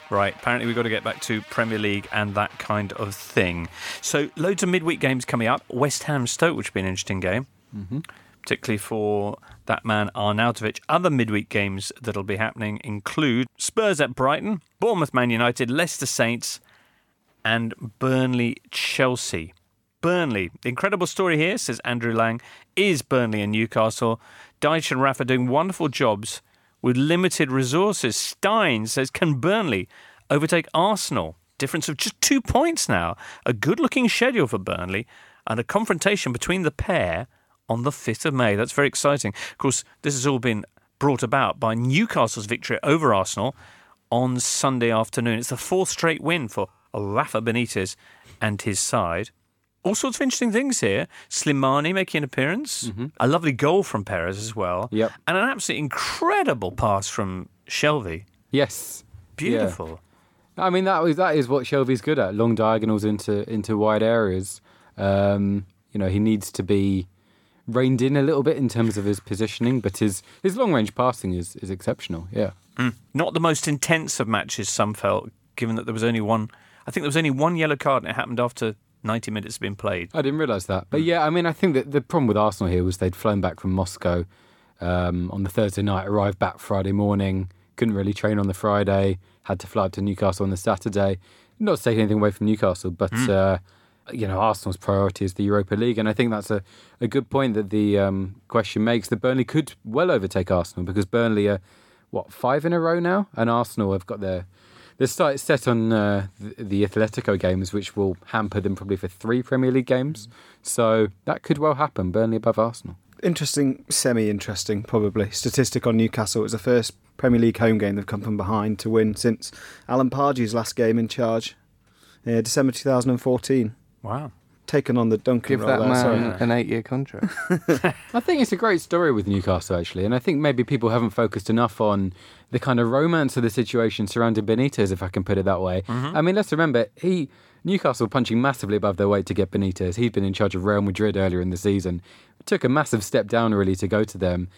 Right, apparently we've got to get back to Premier League and that kind of thing. So, loads of midweek games coming up. West Ham Stoke, which will be an interesting game, mm-hmm. particularly for that man Arnautovic. Other midweek games that'll be happening include Spurs at Brighton, Bournemouth Man United, Leicester Saints, and Burnley Chelsea. Burnley, the incredible story here, says Andrew Lang, is Burnley and Newcastle. Dyche and Rafa doing wonderful jobs with limited resources. Stein says, can Burnley overtake Arsenal. Difference of just two points now. A good looking schedule for Burnley and a confrontation between the pair on the 5th of May. That's very exciting. Of course, this has all been brought about by Newcastle's victory over Arsenal on Sunday afternoon. It's the fourth straight win for Rafa Benitez and his side. All sorts of interesting things here. Slimani making an appearance, a lovely goal from Perez as well, Yep. and an absolutely incredible pass from Shelvey. Yes. Beautiful. I mean that was that is what Shelvey's good at: long diagonals into into wide areas. Um, you know, he needs to be reined in a little bit in terms of his positioning, but his his long range passing is is exceptional. Yeah. Not the most intense of matches, some felt, given that there was only one. I think there was only one yellow card, and it happened after 90 minutes had been played. I didn't realise that. But yeah, I mean, I think that the problem with Arsenal here was they'd flown back from Moscow um, on the Thursday night, arrived back Friday morning, couldn't really train on the Friday, had to fly up to Newcastle on the Saturday. Not to take anything away from Newcastle, but uh, you know, Arsenal's priority is the Europa League, and I think that's a, a good point that the um, question makes that Burnley could well overtake Arsenal because Burnley are what five in a row now, and Arsenal have got their they're start, set on uh, the, the Atletico games, which will hamper them probably for three Premier League games. So that could well happen. Burnley above Arsenal. Interesting, semi-interesting, probably statistic on Newcastle. It was the first Premier League home game they've come from behind to win since Alan Pardew's last game in charge, uh, December 2014. Wow. Taken on the Duncan Give role that there, man sorry. an eight-year contract. I think it's a great story with Newcastle actually, and I think maybe people haven't focused enough on the kind of romance of the situation surrounding Benitez, if I can put it that way. I mean, let's remember he Newcastle punching massively above their weight to get Benitez. He'd been in charge of Real Madrid earlier in the season, took a massive step down really to go to them.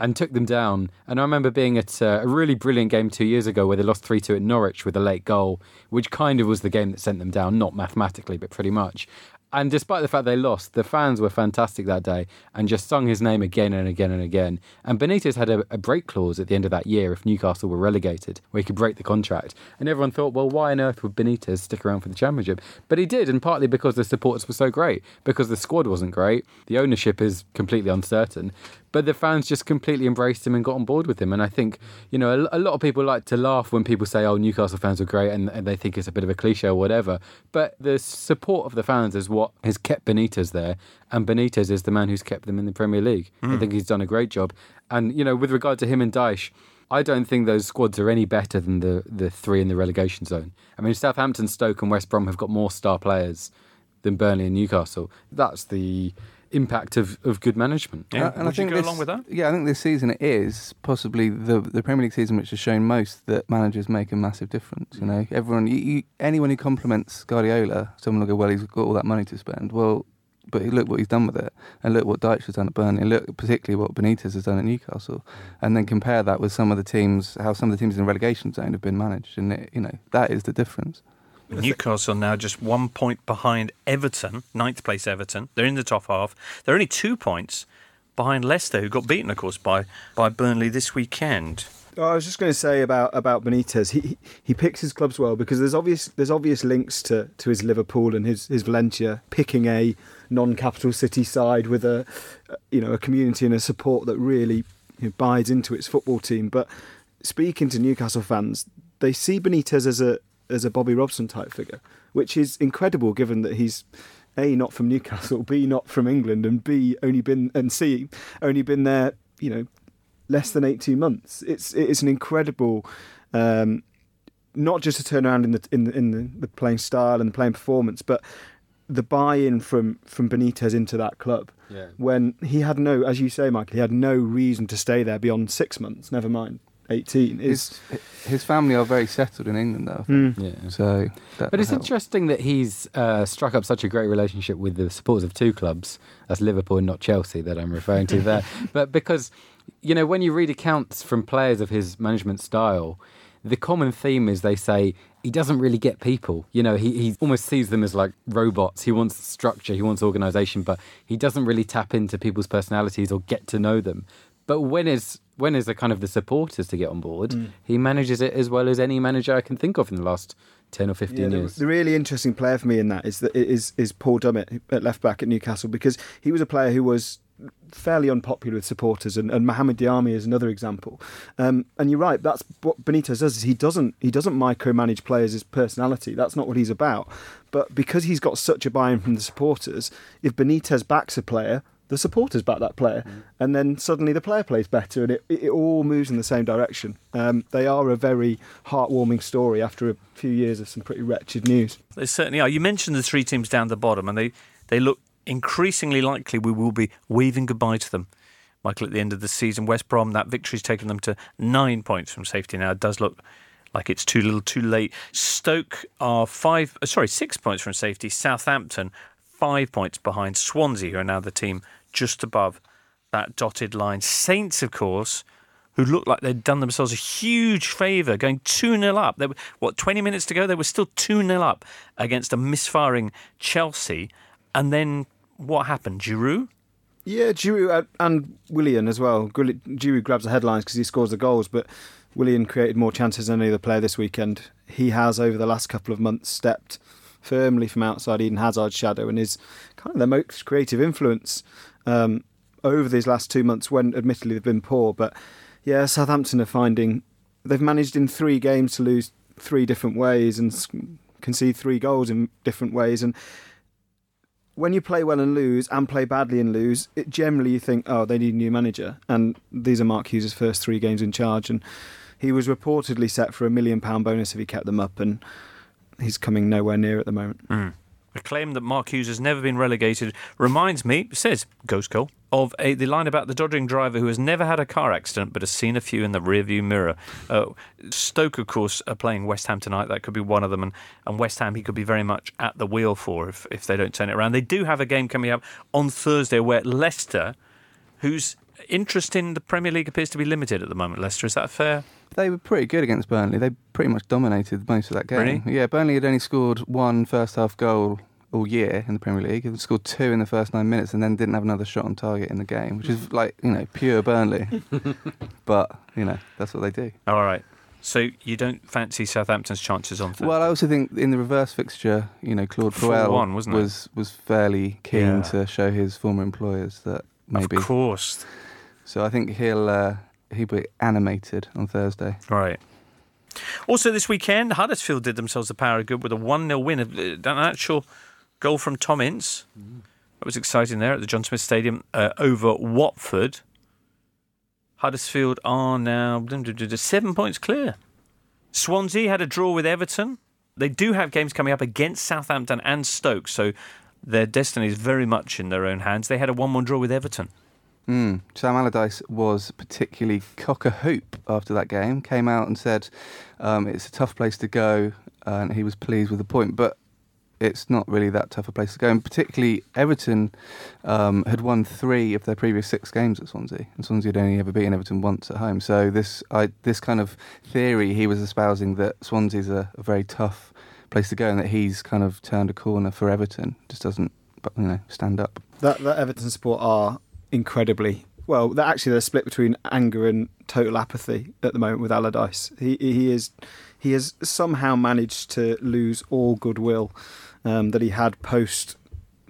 And took them down. And I remember being at uh, a really brilliant game two years ago where they lost 3 2 at Norwich with a late goal, which kind of was the game that sent them down, not mathematically, but pretty much. And despite the fact they lost, the fans were fantastic that day and just sung his name again and again and again. And Benitez had a, a break clause at the end of that year if Newcastle were relegated, where he could break the contract. And everyone thought, well, why on earth would Benitez stick around for the championship? But he did, and partly because the supporters were so great, because the squad wasn't great, the ownership is completely uncertain. But the fans just completely embraced him and got on board with him. And I think, you know, a, a lot of people like to laugh when people say, oh, Newcastle fans are great and, and they think it's a bit of a cliche or whatever. But the support of the fans is what has kept Benitez there. And Benitez is the man who's kept them in the Premier League. I hmm. think he's done a great job. And, you know, with regard to him and Dyche, I don't think those squads are any better than the, the three in the relegation zone. I mean, Southampton, Stoke, and West Brom have got more star players than Burnley and Newcastle. That's the impact of, of good management. Yeah, And- and would I think you go this, along with that? Yeah, I think this season it is possibly the the Premier League season which has shown most that managers make a massive difference. You know, mm. everyone, you, you, anyone who compliments Guardiola, someone will go, "Well, he's got all that money to spend." Well, but look what he's done with it, and look what Dyche has done at Burnley, and look particularly what Benitez has done at Newcastle, and then compare that with some of the teams, how some of the teams in the relegation zone have been managed, and it, you know that is the difference. Newcastle now just one point behind Everton, ninth place Everton. They're in the top half. They're only two points behind Leicester, who got beaten, of course, by, by Burnley this weekend. Oh, I was just going to say about about Benitez. He he- he picks his clubs well because there's obvious there's obvious links to, to his Liverpool and his, his Valencia picking a non-capital city side with a you know a community and a support that really you know, buys into its football team. But speaking to Newcastle fans, they see Benitez as a as a Bobby Robson type figure, which is incredible given that he's a not from Newcastle, b not from England, and b only been and c only been there you know less than 18 months. It's it's an incredible, um, not just a turnaround in the in the, in the, the playing style and the playing performance, but the buy-in from from Benitez into that club. Yeah. When he had no, as you say, Michael, he had no reason to stay there beyond six months. Never mind 18. Is His his family are very settled in England, though. I think. Hmm. Yeah. So, But it's helps. interesting that he's uh, struck up such a great relationship with the supporters of two clubs. That's Liverpool and not Chelsea that I'm referring to there. but because, you know, when you read accounts from players of his management style, the common theme is they say he doesn't really get people. You know, he, he almost sees them as like robots. He wants structure, he wants organisation, but he doesn't really tap into people's personalities or get to know them. But when is when is the kind of the supporters to get on board? He manages it as well as any manager I can think of in the last ten or fifteen Yeah, years. the really interesting player for me in that is that is is Paul Dummett at left back at Newcastle because he was a player who was fairly unpopular with supporters, and, and Mohamed Diame is another example. Um, and you're right, that's what Benitez does. Is he doesn't he doesn't micromanage players' personality. That's not what he's about. But because he's got such a buy-in from the supporters, if Benitez backs a player, the supporters back that player, mm. and then suddenly the player plays better, and it, it all moves in the same direction. Um, they are a very heartwarming story after a few years of some pretty wretched news. They certainly are. You mentioned the three teams down the bottom, and they, they look increasingly likely we will be waving goodbye to them. Michael, at the end of the season, West Brom, that victory's taken them to nine points from safety now. It does look like it's too little too late. Stoke are five, uh, sorry, six points from safety. Southampton, five points behind Swansea, who are now the team just above that dotted line. Saints, of course, who looked like they'd done themselves a huge favour, going 2 0 up. They were, what, 20 minutes to go? They were still 2 0 up against a misfiring Chelsea. And then what happened? Giroud? Yeah, Giroud uh, and Willian as well. Giroud grabs the headlines because he scores the goals, but Willian created more chances than any other player this weekend. He has, over the last couple of months, stepped firmly from outside Eden Hazard's shadow and is kind of the most creative influence um, over these last two months when admittedly they've been poor. But yeah, Southampton are finding they've managed in three games to lose three different ways and concede three goals in different ways. And when you play well and lose and play badly and lose, it generally you think, oh, they need a new manager. And these are Mark Hughes' first three games in charge. And he was reportedly set for a million pound bonus if he kept them up. And he's coming nowhere near at the moment. Mm. A claim that Mark Hughes has never been relegated reminds me, says Ghost Goal, of a, the line about the dodging driver who has never had a car accident but has seen a few in the rearview mirror. Uh, Stoke, of course, are playing West Ham tonight. That could be one of them. And, and West Ham, he could be very much at the wheel for if, if they don't turn it around. They do have a game coming up on Thursday where Leicester, whose interest in the Premier League appears to be limited at the moment, Leicester, is that fair? They were pretty good against Burnley. They pretty much dominated most of that game. Really? Yeah, Burnley had only scored one first half goal all year in the Premier League. They scored two in the first nine minutes and then didn't have another shot on target in the game, which is like, you know, pure Burnley. but, you know, that's what they do. All right. So you don't fancy Southampton's chances on Thursday? Well, I also think in the reverse fixture, you know, Claude Puel was was fairly keen yeah. to show his former employers that maybe. Of course. So I think he'll uh, he'll be animated on Thursday. Right. Also, this weekend, Huddersfield did themselves a power of good with a 1 0 win. An actual goal from Tom Ince. That was exciting there at the John Smith Stadium uh, over Watford. Huddersfield are now seven points clear. Swansea had a draw with Everton. They do have games coming up against Southampton and Stoke, so their destiny is very much in their own hands. They had a 1 1 draw with Everton. Mm. Sam Allardyce was particularly cock a hoop after that game. Came out and said um, it's a tough place to go, and he was pleased with the point. But it's not really that tough a place to go. And particularly Everton um, had won three of their previous six games at Swansea, and Swansea had only ever beaten Everton once at home. So this I, this kind of theory he was espousing that Swansea's a, a very tough place to go, and that he's kind of turned a corner for Everton just doesn't you know stand up. That that Everton support are incredibly well. They're actually they're split between anger and total apathy at the moment with Allardyce. He he is he has somehow managed to lose all goodwill um, that he had post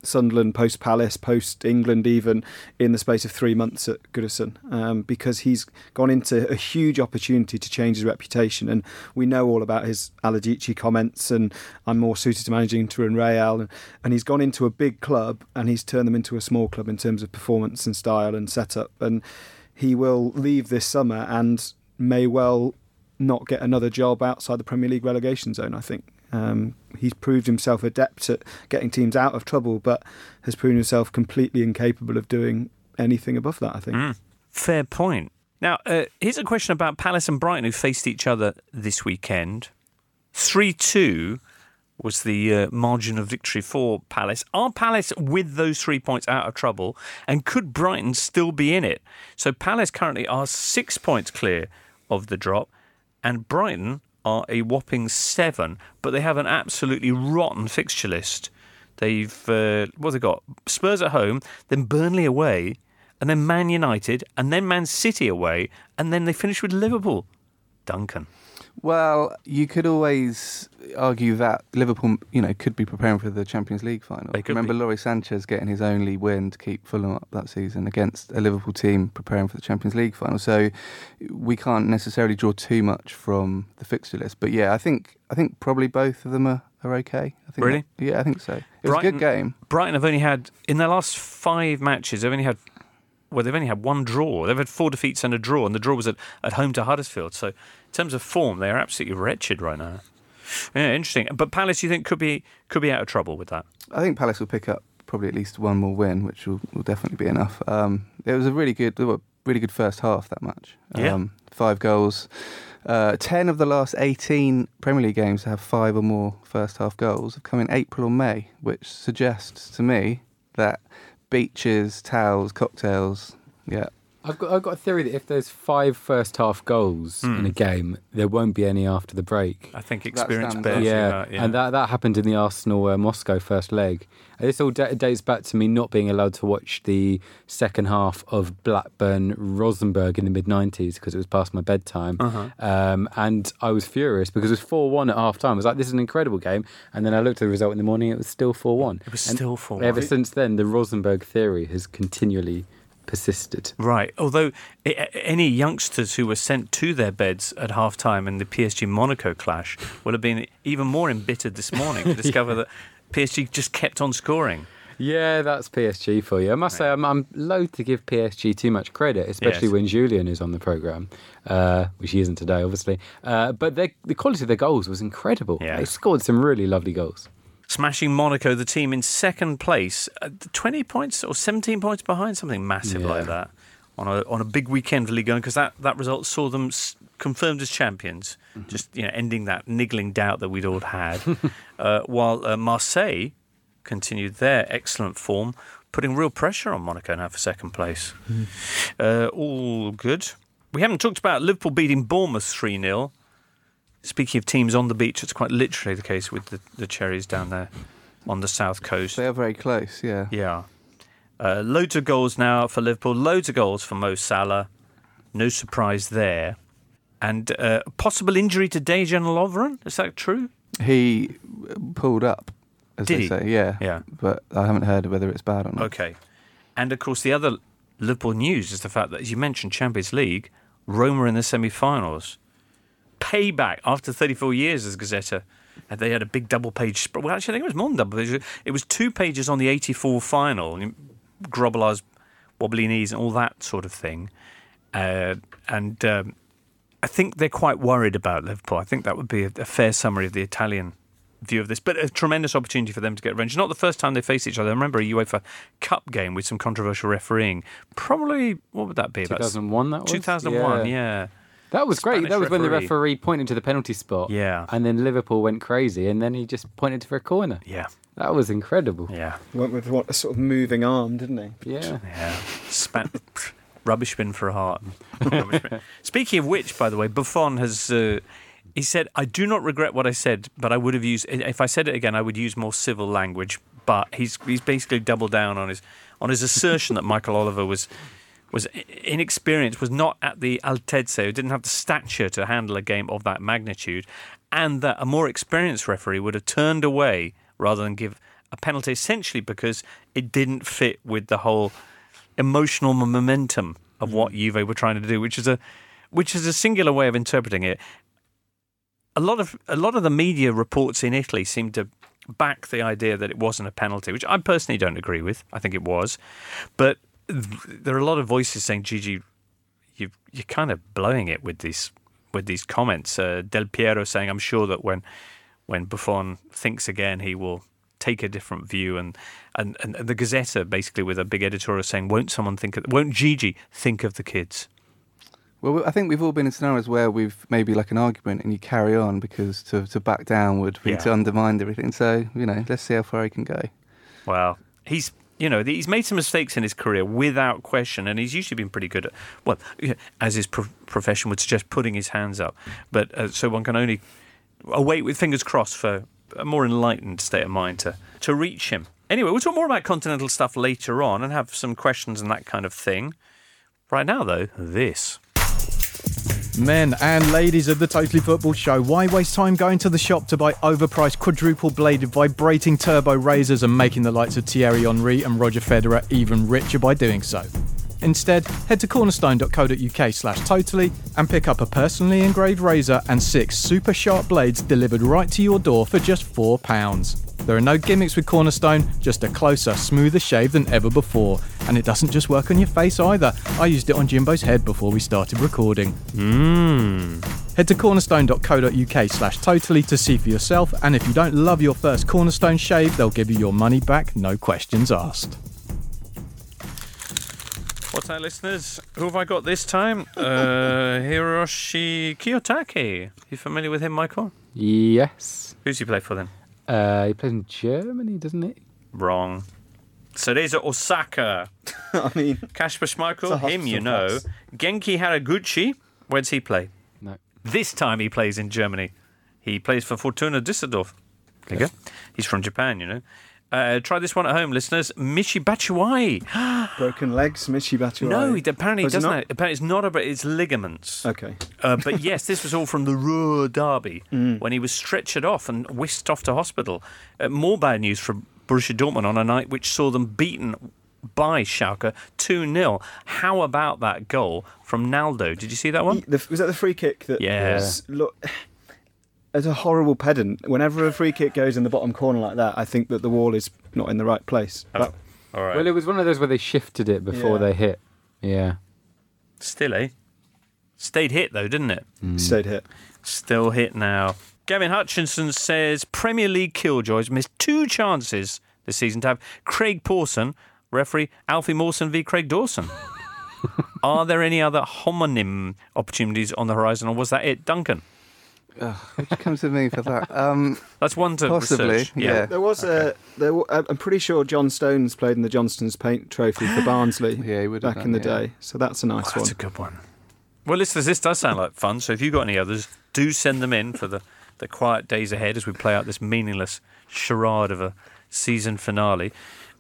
Sunderland, post Palace, post England, even in the space of three months at Goodison, um, because he's gone into a huge opportunity to change his reputation. And we know all about his Allardici comments, and I'm more suited to managing Turin Real. And, and he's gone into a big club and he's turned them into a small club in terms of performance and style and setup. And he will leave this summer and may well not get another job outside the Premier League relegation zone, I think. Um, he's proved himself adept at getting teams out of trouble, but has proven himself completely incapable of doing anything above that, I think. Mm, fair point. Now, uh, here's a question about Palace and Brighton, who faced each other this weekend. 3 2 was the uh, margin of victory for Palace. Are Palace with those three points out of trouble? And could Brighton still be in it? So Palace currently are six points clear of the drop, and Brighton are a whopping seven, but they have an absolutely rotten fixture list. They've uh, what they got? Spurs at home, then Burnley away, and then Man United, and then Man City away, and then they finish with Liverpool. Duncan. Well, you could always, argue that Liverpool, you know, could be preparing for the Champions League final. Remember be. Lawrie Sanchez getting his only win to keep Fulham up that season against a Liverpool team preparing for the Champions League final. So we can't necessarily draw too much from the fixture list. But yeah, I think I think probably both of them are, are okay. I think Really? that- yeah, I think so. It was a good game. Brighton have only had in their last five matches. They've only had well, they've only had one draw. They've had four defeats and a draw, and the draw was at, at home to Huddersfield. So, in terms of form, they are absolutely wretched right now. Yeah, interesting. But Palace, you think could be could be out of trouble with that? I think Palace will pick up probably at least one more win, which will, will definitely be enough. Um, it was a really good, really good first half that match. Yeah. Um, five goals. Uh, Ten of the last 18 Premier League games to have five or more first half goals have come in April or May, which suggests to me that beaches, towels, cocktails, yeah, I've got I've got a theory that if there's five first half goals Hmm. in a game, there won't be any after the break. I think experience stands bears out. yeah, that, yeah. and that that happened in the Arsenal uh, Moscow first leg. And this all da- dates back to me not being allowed to watch the second half of Blackburn Rosenborg in the mid '90s because it was past my bedtime, Uh-huh. um, and I was furious because it was four-one at half time. I was like, "This is an incredible game," and then I looked at the result in the morning; it was still four-one. It was And still 4-1. Ever since then, the Rosenborg theory has continually persisted. Right. Although any youngsters who were sent to their beds at half time in the PSG Monaco clash would have been even more embittered this morning to discover that PSG just kept on scoring. Yeah, that's PSG for you. I must say, I'm, I'm loath to give PSG too much credit, especially Yes. when Julian is on the programme, uh, which he isn't today, obviously. Uh, but the quality of their goals was incredible. Yeah. They scored some really lovely goals. Smashing Monaco, the team in second place, uh, 20 points or 17 points behind, something massive Yeah. like that. On a, on a big weekend for Ligue 1 because that, that result saw them s- confirmed as champions, Mm-hmm. just you know ending that niggling doubt that we'd all had. uh, while uh, Marseille continued their excellent form, putting real pressure on Monaco now for second place. Mm-hmm. Uh, all good. We haven't talked about Liverpool beating Bournemouth 3 0. Speaking of teams on the beach, it's quite literally the case with the, the Cherries down there on the south coast. they are very close. Yeah, Yeah. Uh, loads of goals now for Liverpool, loads of goals for Mo Salah. No surprise there. And uh, possible injury to Dejan Lovren. Is that true? he pulled up, as Did they he? say. Yeah, Yeah. but I haven't heard whether it's bad or not. Okay. And of course, the other Liverpool news is the fact that, as you mentioned, Champions League, Roma in the semi finals. Payback after 34 years as Gazzetta. And they had a big double page spread. Well, actually, I think it was more than double page. It was two pages on the 84 final. and Grobbelaar's wobbly knees and all that sort of thing. Uh, and um, I think they're quite worried about Liverpool. I think that would be a, a fair summary of the Italian view of this. But a tremendous opportunity for them to get revenge. Not the first time they face each other. I remember a UEFA Cup game with some controversial refereeing. Probably, what would that be? About 2001, that was? 2001, yeah. That was great. Spanish that was when the referee. referee pointed to the penalty spot. Yeah. And then Liverpool went crazy, and then he just pointed for a corner. Yeah, That was incredible. yeah, Went with what a sort of moving arm, didn't he? Yeah. yeah. Span- rubbish bin for a heart. Bin. Speaking of which, by the way, Buffon has. Uh, he said, "I do not regret what I said, but I would have used. If I said it again, I would use more civil language." But he's he's basically doubled down on his on his assertion that Michael Oliver was was inexperienced, was not at the altezza, didn't have the stature to handle a game of that magnitude, and that a more experienced referee would have turned away rather than give a penalty, essentially because it didn't fit with the whole emotional momentum of what mm. Juve were trying to do, which is a which is a singular way of interpreting it. A lot of a lot of the media reports in Italy seem to back the idea that it wasn't a penalty, which I personally don't agree with. I think it was, but there are a lot of voices saying, "Gigi, you you're kind of blowing it with these with these comments." Uh, Del Piero saying, "I'm sure that when when Buffon thinks again, he will." Take a different view, and, and and the Gazzetta basically with a big editorial saying, "Won't someone think? Of, won't Gigi think of the kids?" Well, I think we've all been in scenarios where we've maybe like an argument and you carry on because to, to back down would be Yeah. to undermine everything. So, you know, let's see how far he can go. Well, he's you know he's made some mistakes in his career without question, and he's usually been pretty good at well, as his pro- profession would suggest, putting his hands up. But uh, so one can only await with fingers crossed for a more enlightened state of mind to to reach him. Anyway, we'll talk more about continental stuff later on and have some questions and that kind of thing. Right now, though, this. Men and ladies of the Totally Football Show, why waste time going to the shop to buy overpriced quadruple bladed vibrating turbo razors and making the likes of Thierry Henry and Roger Federer even richer by doing so? Instead, head to cornerstone.co.uk slash totally and pick up a personally engraved razor and six super sharp blades delivered right to your door for just £4. There are no gimmicks with Cornerstone, just a closer, smoother shave than ever before. And it doesn't just work on your face either. I used it on Jimbo's head before we started recording. Mmm. Head to cornerstone.co.uk slash totally to see for yourself, and if you don't love your first Cornerstone shave, they'll give you your money back, no questions asked. What's that, listeners? Who have I got this time? Uh, Hiroshi Kiyotake. You familiar with him, Michael? Yes. Who's he play for then? Uh, he plays in Germany, doesn't he? Wrong. Cerezo Osaka. I mean, Kasper It's Schmeichel, him you know. pass. Genki Haraguchi. Where does he play? No. This time he plays in Germany. He plays for Fortuna Düsseldorf. There you go. He's from Japan, you know. Uh, try this one at home, listeners. Michi Batshuayi. broken legs, Michi Batshuayi. No, he, apparently he it doesn't. not? Apparently it's not about it's ligaments. Okay. Uh, but yes, this was all from the Ruhr derby Mm. when he was stretchered off and whisked off to hospital. Uh, more bad news for Borussia Dortmund on a night which saw them beaten by Schalke 2 0. How about that goal from Naldo? Did you see that one? He- the, was that the free kick that? Yeah. Look, as a horrible pedant, whenever a free kick goes in the bottom corner like that, I think that the wall is not in the right place. That- All right. Well, it was one of those where they shifted it before Yeah. they hit. Yeah. Still, eh? Stayed hit though, didn't it? stayed hit. Still hit now. Gavin Hutchinson says Premier League killjoys missed two chances this season to have Craig Pawson, referee Alfie Mawson v Craig Dawson. Are there any other homonym opportunities on the horizon, or was that it, Duncan? Which comes to me for that? Um, That's one to Possibly, research. yeah. There was a. There, I'm pretty sure John Stones played in the Johnstone's Paint Trophy for Barnsley yeah, he would back done, in the yeah. day. So that's a nice Oh, one. that's a good one. Well, listeners, this does sound like fun. So if you've got any others, do send them in for the, the quiet days ahead as we play out this meaningless charade of a season finale.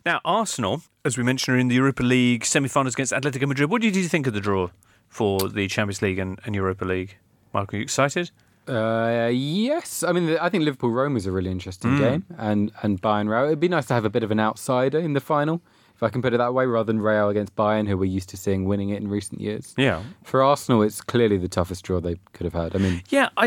Now, Arsenal, as we mentioned, are in the Europa League semi-finals against Atletico Madrid. What did you think of the draw for the Champions League and, and Europa League? Mark, are you excited? Uh, yes, I mean I think Liverpool Rome was a really interesting game, and and Bayern Real. It'd be nice to have a bit of an outsider in the final, if I can put it that way, rather than Real against Bayern, who we're used to seeing winning it in recent years. Yeah. For Arsenal, it's clearly the toughest draw they could have had. I mean, Yeah, I,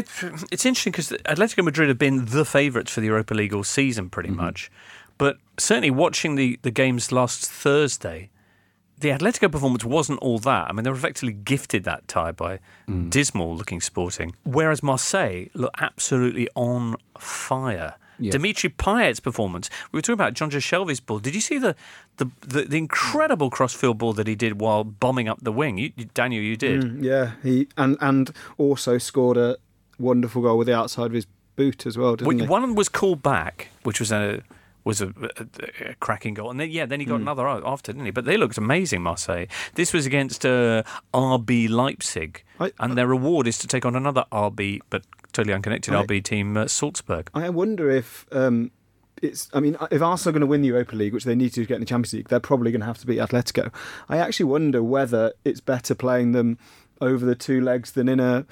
it's interesting because Atletico Madrid have been the favourites for the Europa League all season, pretty much. But certainly watching the, the games last Thursday, the Atletico performance wasn't all that. I mean, they were effectively gifted that tie by dismal looking Sporting, whereas Marseille looked absolutely on fire. Yeah. Dimitri Payet's performance. We were talking about Jonjo Shelvey's ball. Did you see the, the, the, the incredible crossfield ball that he did while bombing up the wing? You, you- Daniel, you did. Mm, yeah, he and and also scored a wonderful goal with the outside of his boot as well, didn't Well, he? One was called back, which was a was a, a, a cracking goal, and then yeah, then he got another after, didn't he? But they looked amazing, Marseille. This was against uh, RB Leipzig, I- and their reward is to take on another RB, but totally unconnected I- RB team, uh, Salzburg. I wonder if um, it's. I mean, if Arsenal are going to win the Europa League, which they need to to get in the Champions League, they're probably going to have to beat Atletico. I actually wonder whether it's better playing them over the two legs than in a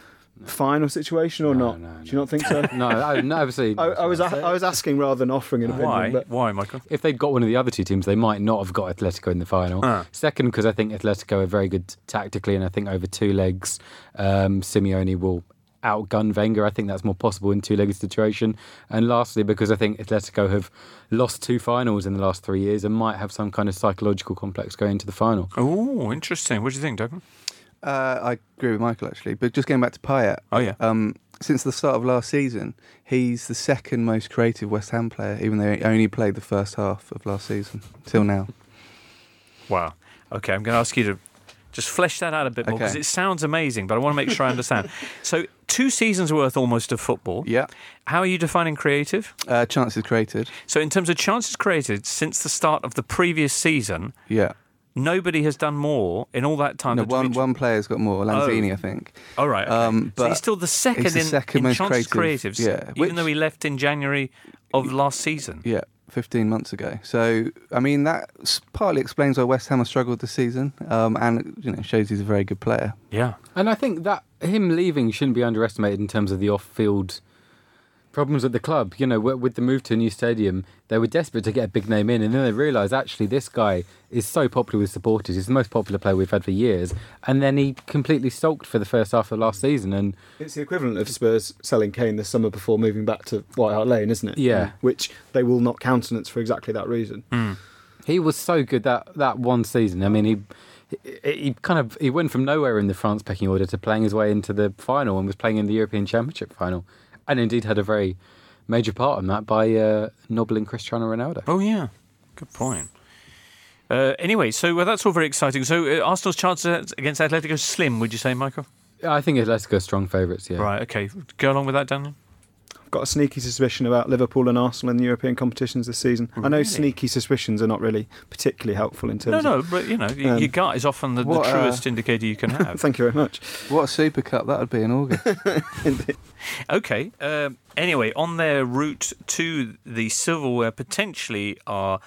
final situation or No, not. no, Do you not think so? no, I, no absolutely. I, I was a- I was asking rather than offering an opinion. Why? But Why, Michael? if they'd got one of the other two teams, they might not have got Atletico in the final. Ah. Second, because I think Atletico are very good tactically, and I think over two legs, um, Simeone will outgun Wenger. I think that's more possible in two-legged situation. And lastly, because I think Atletico have lost two finals in the last three years and might have some kind of psychological complex going into the final. Oh, interesting. What do you think, Duncan? Uh, I agree with Michael actually, but just going back to Payet. Oh, yeah. Um, since the start of last season, he's the second most creative West Ham player, even though he only played the first half of last season till now. Wow. Okay, I'm going to ask you to just flesh that out a bit more because Okay. it sounds amazing, but I want to make sure I understand. so, two seasons worth almost of football. Yeah. How are you defining creative? Uh, chances created. So, in terms of chances created since the start of the previous season, Yeah. Nobody has done more in all that time. No, one Dimitri- one player's got more. Lanzini, I think. All right. Okay. um, so but he's still the second he's the in, second in most chances creative, creatives, yeah, even which- though he left in January of last season. Yeah. 15 months ago. So, I mean, that partly explains why West Ham have struggled this season, um, and you know shows he's a very good player. Yeah. And I think that him leaving shouldn't be underestimated in terms of the off-field problems at the club. You know, with the move to a new stadium, they were desperate to get a big name in, and then they realised actually this guy is so popular with supporters. He's the most popular player we've had for years, and then he completely sulked for the first half of last season. And It's the equivalent of Spurs selling Kane the summer before moving back to White Hart Lane, isn't it? Yeah. Mm. Which they will not countenance for exactly that reason. Mm. he was so good that that one season. I mean, he. He he kind of he went from nowhere in the France pecking order to playing his way into the final and was playing in the European Championship final, and indeed had a very major part in that by uh, nobbling Cristiano Ronaldo. Oh yeah, good point. Uh, anyway, so well, that's all very exciting. So uh, Arsenal's chances against Atletico slim, would you say, Michael? I think Atletico are strong favourites. Yeah. Right. Okay. Go along with that, Daniel. I've got a sneaky suspicion about Liverpool and Arsenal in the European competitions this season. I know sneaky suspicions are not really particularly helpful in terms. No, terms no, but you know, Um, your gut is often the, the what, uh, truest indicator you can have. Thank you very much. What a Super Cup that would be in August. Okay. Um, anyway, on their route to the silverware, potentially are well,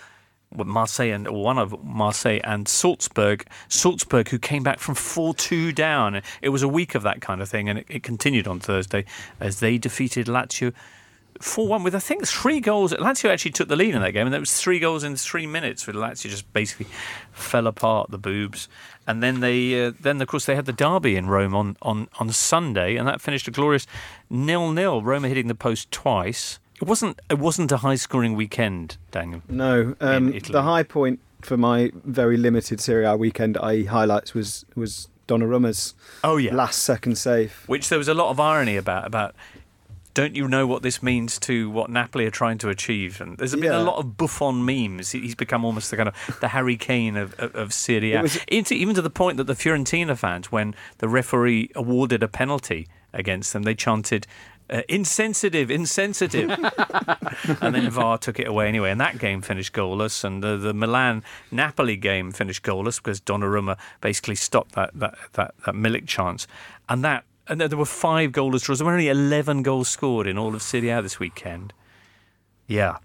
Marseille and one of Marseille and Salzburg. Salzburg, who came back from four-two down. It was a week of that kind of thing, and it, it continued on Thursday as they defeated Lazio. 4 1 with, I think, three goals. Lazio actually took the lead in that game, and there was three goals in three minutes, with Lazio just basically fell apart, the boobs. And then they, uh, then of course, they had the derby in Rome on, on, on Sunday, and that finished a glorious nil nil. Roma hitting the post twice. It wasn't it wasn't a high scoring weekend, Daniel. No, um, the high point for my very limited Serie A weekend, i.e., highlights, was was Donnarumma's Oh yeah, last second save. which there was a lot of irony about. About don't you know what this means to what Napoli are trying to achieve? And there's been Yeah. a lot of Buffon memes. He's become almost the kind of the Harry Kane of, of, of Serie A. Was- Into, even to the point that the Fiorentina fans, when the referee awarded a penalty against them, they chanted. Uh, insensitive, insensitive, and then VAR took it away anyway. And that game finished goalless, and the, the Milan Napoli game finished goalless because Donnarumma basically stopped that that that, that Milik chance, and that and there were five goalless draws. There were only eleven goals scored in all of Serie A this weekend. Yeah,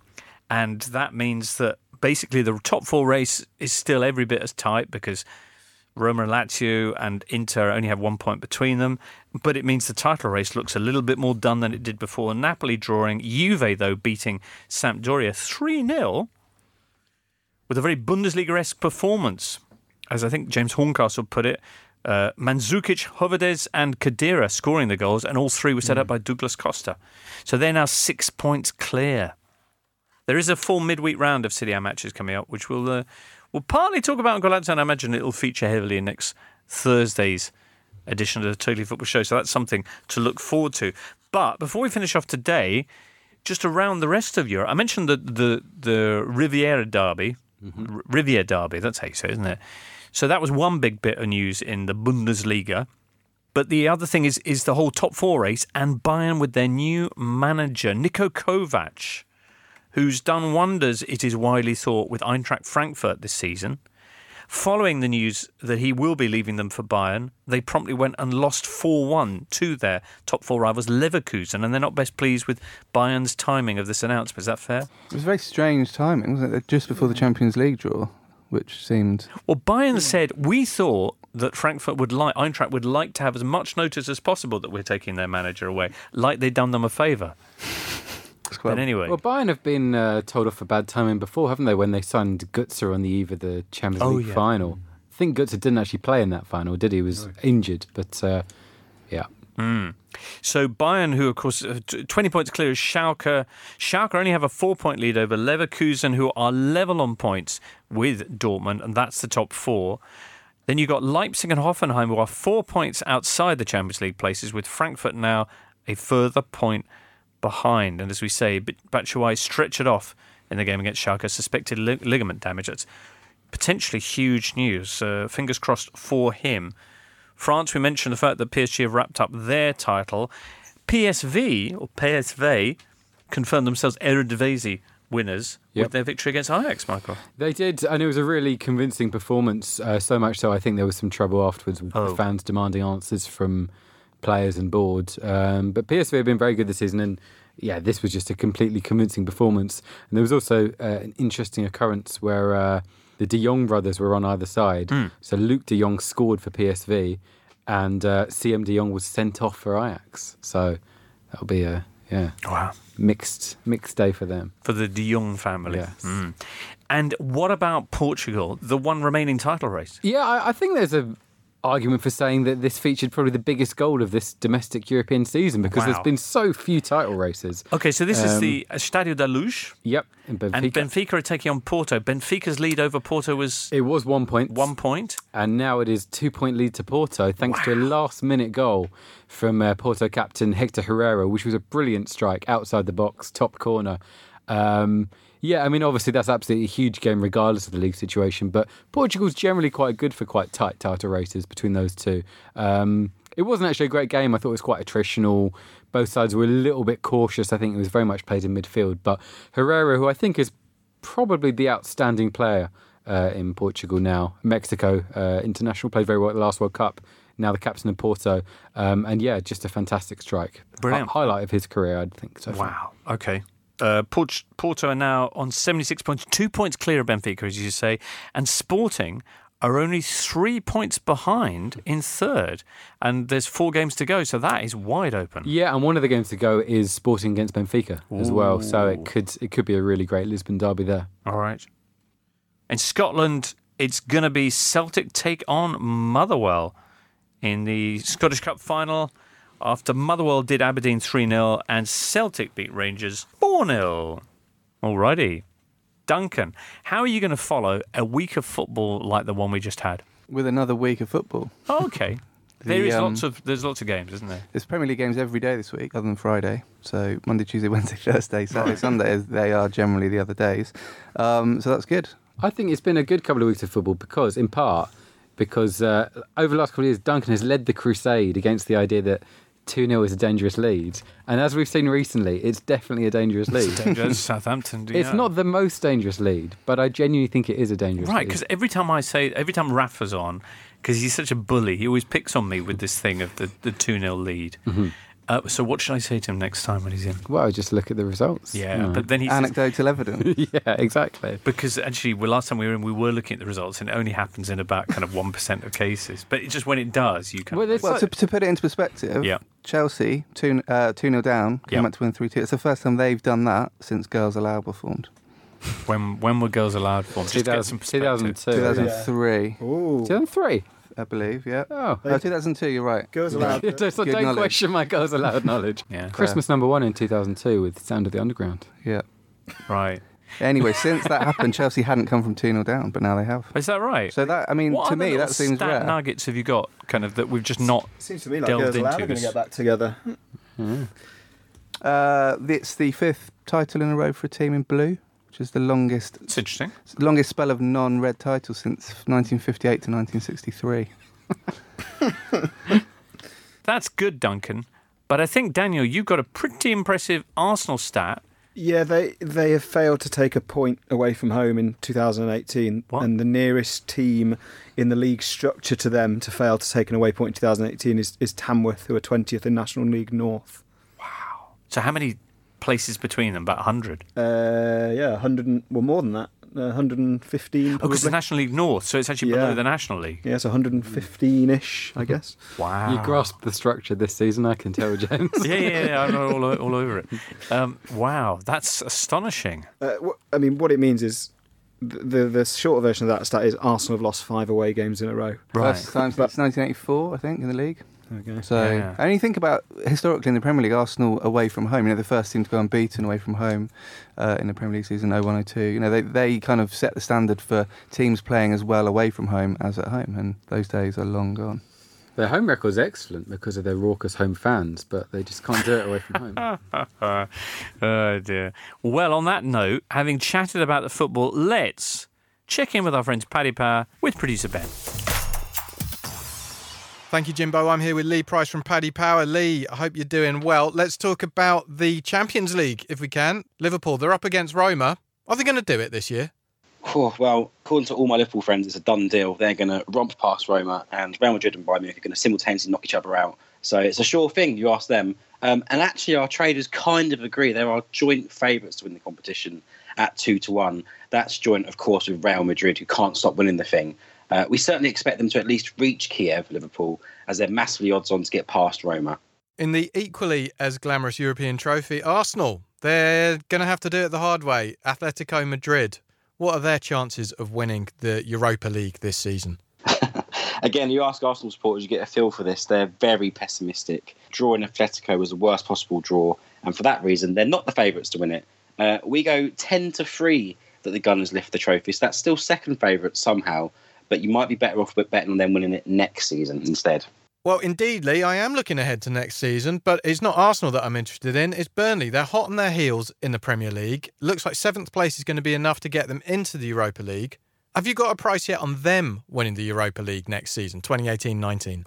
and that means that basically the top four race is still every bit as tight because Roma and Lazio and Inter only have one point between them, but it means the title race looks a little bit more done than it did before. Napoli drawing, Juve though beating Sampdoria 3 0 with a very Bundesliga esque performance. As I think James Horncastle put it, uh, Mandzukic, Howedes, and Khedira scoring the goals, and all three were set up by Douglas Costa. So they're now six points clear. There is a full midweek round of Serie A matches coming up, which we'll uh, we'll partly talk about Golazzo, and I imagine it'll feature heavily in next Thursday's edition of the Totally Football Show. So that's something to look forward to. But before we finish off today, just around the rest of Europe, I mentioned the the, the Revierderby, mm-hmm. R- Revierderby. That's how you say, it, isn't it? So that was one big bit of news in the Bundesliga. But the other thing is is the whole top four race and Bayern with their new manager Niko Kovac, who's done wonders. It is widely thought with Eintracht Frankfurt this season. Following the news that he will be leaving them for Bayern, they promptly went and lost 4 1 to their top four rivals, Leverkusen, and they're not best pleased with Bayern's timing of this announcement. Is that fair? it was a very strange timing, wasn't it? Just before the Champions League draw, which seemed Well, Bayern said, We thought that Frankfurt would like, Eintracht would like to have as much notice as possible that we're taking their manager away, like they'd done them a favour. It's quite But anyway. Well, Bayern have been uh, told off for bad timing before, haven't they? When they signed Götze on the eve of the Champions Oh, League yeah. final. I think Götze didn't actually play in that final, did he? He was injured, but uh, yeah. Mm. So Bayern, who of course uh, twenty points clear, is Schalke. Schalke only have a four-point lead over Leverkusen, who are level on points with Dortmund, and that's the top four. Then you've got Leipzig and Hoffenheim, who are four points outside the Champions League places, with Frankfurt now a further point behind. And as we say, Batshuayi stretched it off in the game against Schalke, suspected li- ligament damage. That's potentially huge news. Uh, fingers crossed for him. France, we mentioned the fact that PSG have wrapped up their title. PSV, or PSV, confirmed themselves Eredivisie winners Yep. with their victory against Ajax, Michael. They did, and it was a really convincing performance. Uh, so much so, I think there was some trouble afterwards with Oh. the fans demanding answers from players and board. Um, but PSV have been very good this season, and yeah, this was just a completely convincing performance. And there was also uh, an interesting occurrence where uh, the De Jong brothers were on either side. Hmm. So Luuk De Jong scored for PSV, and uh, Siem De Jong was sent off for Ajax. So that'll be a yeah Wow. mixed mixed day for them. For the De Jong family. Yes. Mm. And what about Portugal, the one remaining title race? Yeah, I, I think there's a argument for saying that this featured probably the biggest goal of this domestic European season because Wow. there's been so few title races. Okay, so this is Um, the Estadio da Luz, Yep, in Benfica. and Benfica are taking on Porto. Benfica's lead over Porto was it was one point. one and now it is two point lead to Porto thanks to a last minute goal from uh, Porto captain Hector Herrera, which was a brilliant strike outside the box, top corner. Um, yeah, I mean, obviously that's absolutely a huge game regardless of the league situation, but Portugal's generally quite good for quite tight title races between those two. Um, it wasn't actually a great game. I thought it was quite attritional. Both sides were a little bit cautious. I think it was very much played in midfield. But Herrera, who I think is probably the outstanding player uh, in Portugal now. Mexico uh, international played very well at the last World Cup. Now the captain of Porto, um, and yeah, just a fantastic strike. Brilliant. Hi- highlight of his career, I'd think. So far. Wow. Okay. Uh, Port- Porto are now on 76 points, two points clear of Benfica, as you say, and Sporting are only three points behind in third. And there's four games to go, so that is wide open. Yeah, and one of the games to go is Sporting against Benfica as well. So it could it could be a really great Lisbon derby there. All right. In Scotland, it's going to be Celtic take on Motherwell in the Scottish Cup final after Motherwell did Aberdeen 3 0 and Celtic beat Rangers 4 0. Alrighty. Duncan, how are you going to follow a week of football like the one we just had? With another week of football. Oh, okay. The, there is um, lots of there's lots of games, isn't there? There's Premier League games every day this week, other than Friday. So Monday, Tuesday, Wednesday, Thursday, Saturday, Sunday, they are generally the other days. Um, so that's good. I think it's been a good couple of weeks of football because, in part, because uh, over the last couple of years, Duncan has led the crusade against the idea that 2 0 is a dangerous lead. And as we've seen recently, it's definitely a dangerous lead. Dangerous Southampton. do you It's know? not the most dangerous lead, but I genuinely think it is a dangerous lead. Right, because every time I say, every time Rafa's on, because he's such a bully, he always picks on me with this thing of the, the 2 0 lead. Mm-hmm. Uh, so, what should I say to him next time when he's in? Well, just look at the results. Yeah, you but then he Anecdotal evidence. yeah, exactly. because actually, well, last time we were in, we were looking at the results, and it only happens in about kind of 1% of cases. But it's just when it does, you can. Well, Well, like- to, to put it into perspective, Yeah. Chelsea, 2 uh, 2 0 down, came Yeah. back to win 3 2. It's the first time they've done that since Girls Aloud were formed. when, when were Girls Aloud for? Just to get some 2000, 2002. 2003, Ooh. 2003. I believe, yeah. Oh. Uh, 2002, you're right. Girls Aloud. so don't knowledge. question my Girls Aloud knowledge. Yeah, Christmas number one in 2002 with Sound of the Underground. Yeah. right. Anyway, since that happened, Chelsea hadn't come from 2 0 down, but now they have. Is that right? So that, I mean, what to other me, little that seems stat rare. nuggets have you got, kind of, that we've just not. Seems to me like delved Girls Aloud into are going to get back together. Uh, it's the fifth title in a row for a team in blue, which is the longest It's interesting. longest spell of non-red titles since 1958 to 1963. That's good, Duncan. But I think, Daniel, you've got a pretty impressive Arsenal stat. Yeah, they they have failed to take a point away from home in 2018, What? and the nearest team in the league structure to them to fail to take an away point in 2018 is, is Tamworth, who are 20th in National League North. Wow! So, how many places between them? About 100. Uh, yeah, 100 and, well more than that, uh, 115 Oh, because the. National League North, so it's actually below Yeah. the National League. yeah, it's 115-ish, I guess. Wow. You grasped the structure this season, I can tell, James. yeah, yeah, yeah, I'm all, all over it. Um, wow, that's astonishing. Uh, wh- I mean, what it means is th- the the shorter version of that stat is Arsenal have lost five away games in a row. First time since 1984, I think, in the league. Okay. So, Yeah. and you think about historically in the Premier League, Arsenal away from home. You know, the first team to go unbeaten away from home uh, in the Premier League season 0102. You know, they they kind of set the standard for teams playing as well away from home as at home, and those days are long gone. Their home record record's excellent because of their raucous home fans, but they just can't do it away from home. oh dear. Well, on that note, having chatted about the football, let's check in with our friends Paddy Power with producer Ben. Thank you, Jimbo. I'm here with Lee Price from Paddy Power. Lee, I hope you're doing well. Let's talk about the Champions League, if we can. Liverpool, they're up against Roma. Are they going to do it this year? Oh, well, according to all my Liverpool friends, it's a done deal. They're going to romp past Roma, and Real Madrid and Bayern Munich are going to simultaneously knock each other out, So it's a sure thing. You ask them, um, and actually, our traders kind of agree. There are joint favourites to win the competition at two to one. That's joint, of course, with Real Madrid, who can't stop winning the thing. Uh, we certainly expect them to at least reach Kiev, Liverpool, as they're massively odds on to get past Roma. In the equally as glamorous European trophy, Arsenal, they're going to have to do it the hard way. Atletico Madrid, what are their chances of winning the Europa League this season? Again, you ask Arsenal supporters, you get a feel for this. They're very pessimistic. Drawing Atletico was the worst possible draw, and for that reason, they're not the favourites to win it. Uh, we go 10 to 3 that the Gunners lift the trophy, so that's still second favourite somehow, but you might be better off with betting on them winning it next season instead. Well, indeed, Lee, I am looking ahead to next season, but it's not Arsenal that I'm interested in. It's Burnley. They're hot on their heels in the Premier League. Looks like seventh place is going to be enough to get them into the Europa League. Have you got a price yet on them winning the Europa League next season, 2018 19?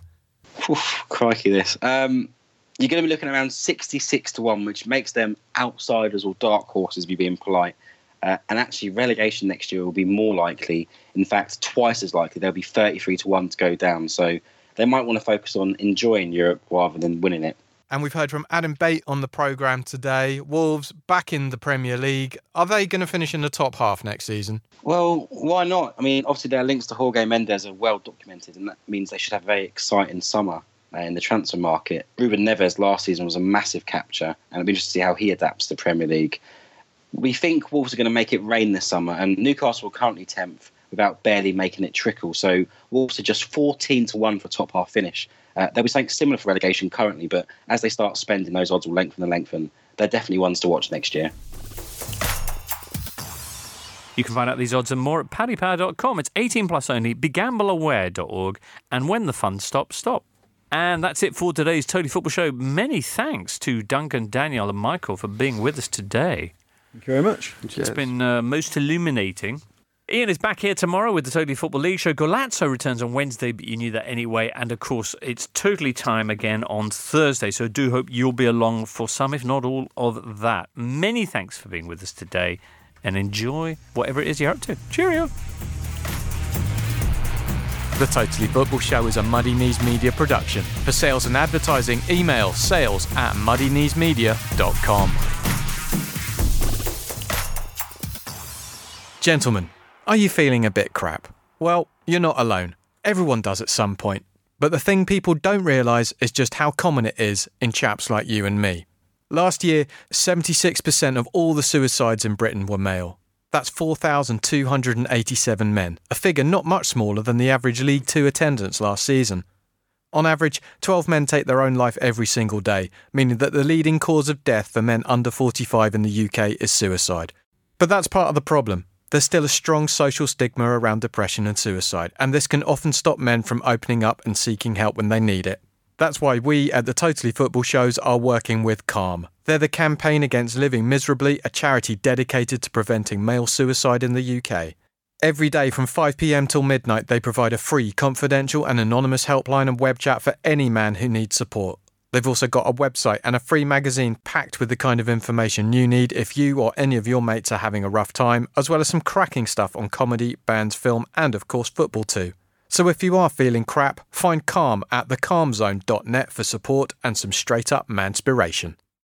Crikey, this. Um, you're going to be looking around 66 to 1, which makes them outsiders or dark horses, if you're being polite. Uh, and actually, relegation next year will be more likely. In fact, twice as likely. There'll be 33 to 1 to go down. So they might want to focus on enjoying Europe rather than winning it. And we've heard from Adam Bate on the programme today. Wolves back in the Premier League. Are they going to finish in the top half next season? Well, why not? I mean, obviously, their links to Jorge Mendes are well documented, and that means they should have a very exciting summer uh, in the transfer market. Ruben Neves last season was a massive capture, and it'll be interesting to see how he adapts to the Premier League. We think Wolves are going to make it rain this summer, and Newcastle are currently 10th without barely making it trickle. So Wolves are just 14 to 1 for top half finish. Uh, they'll be something similar for relegation currently, but as they start spending, those odds will lengthen and lengthen. They're definitely ones to watch next year. You can find out these odds and more at paddypower.com. It's 18 plus only, begambleaware.org, and when the fun stops, stop. And that's it for today's Totally Football Show. Many thanks to Duncan, Daniel, and Michael for being with us today. Thank you very much. It's been uh, most illuminating. Ian is back here tomorrow with the Totally Football League show. Golazzo returns on Wednesday, but you knew that anyway. And of course, it's totally time again on Thursday. So I do hope you'll be along for some, if not all, of that. Many thanks for being with us today and enjoy whatever it is you're up to. Cheerio. The Totally Football Show is a Muddy Knees Media production. For sales and advertising, email sales at muddykneesmedia.com. Gentlemen, are you feeling a bit crap? Well, you're not alone. Everyone does at some point. But the thing people don't realise is just how common it is in chaps like you and me. Last year, 76% of all the suicides in Britain were male. That's 4,287 men, a figure not much smaller than the average League Two attendance last season. On average, 12 men take their own life every single day, meaning that the leading cause of death for men under 45 in the UK is suicide. But that's part of the problem. There's still a strong social stigma around depression and suicide, and this can often stop men from opening up and seeking help when they need it. That's why we at the Totally Football shows are working with Calm. They're the campaign against living miserably, a charity dedicated to preventing male suicide in the UK. Every day from 5pm till midnight, they provide a free, confidential, and anonymous helpline and web chat for any man who needs support. They've also got a website and a free magazine packed with the kind of information you need if you or any of your mates are having a rough time, as well as some cracking stuff on comedy, bands, film, and of course football too. So if you are feeling crap, find Calm at thecalmzone.net for support and some straight up manspiration.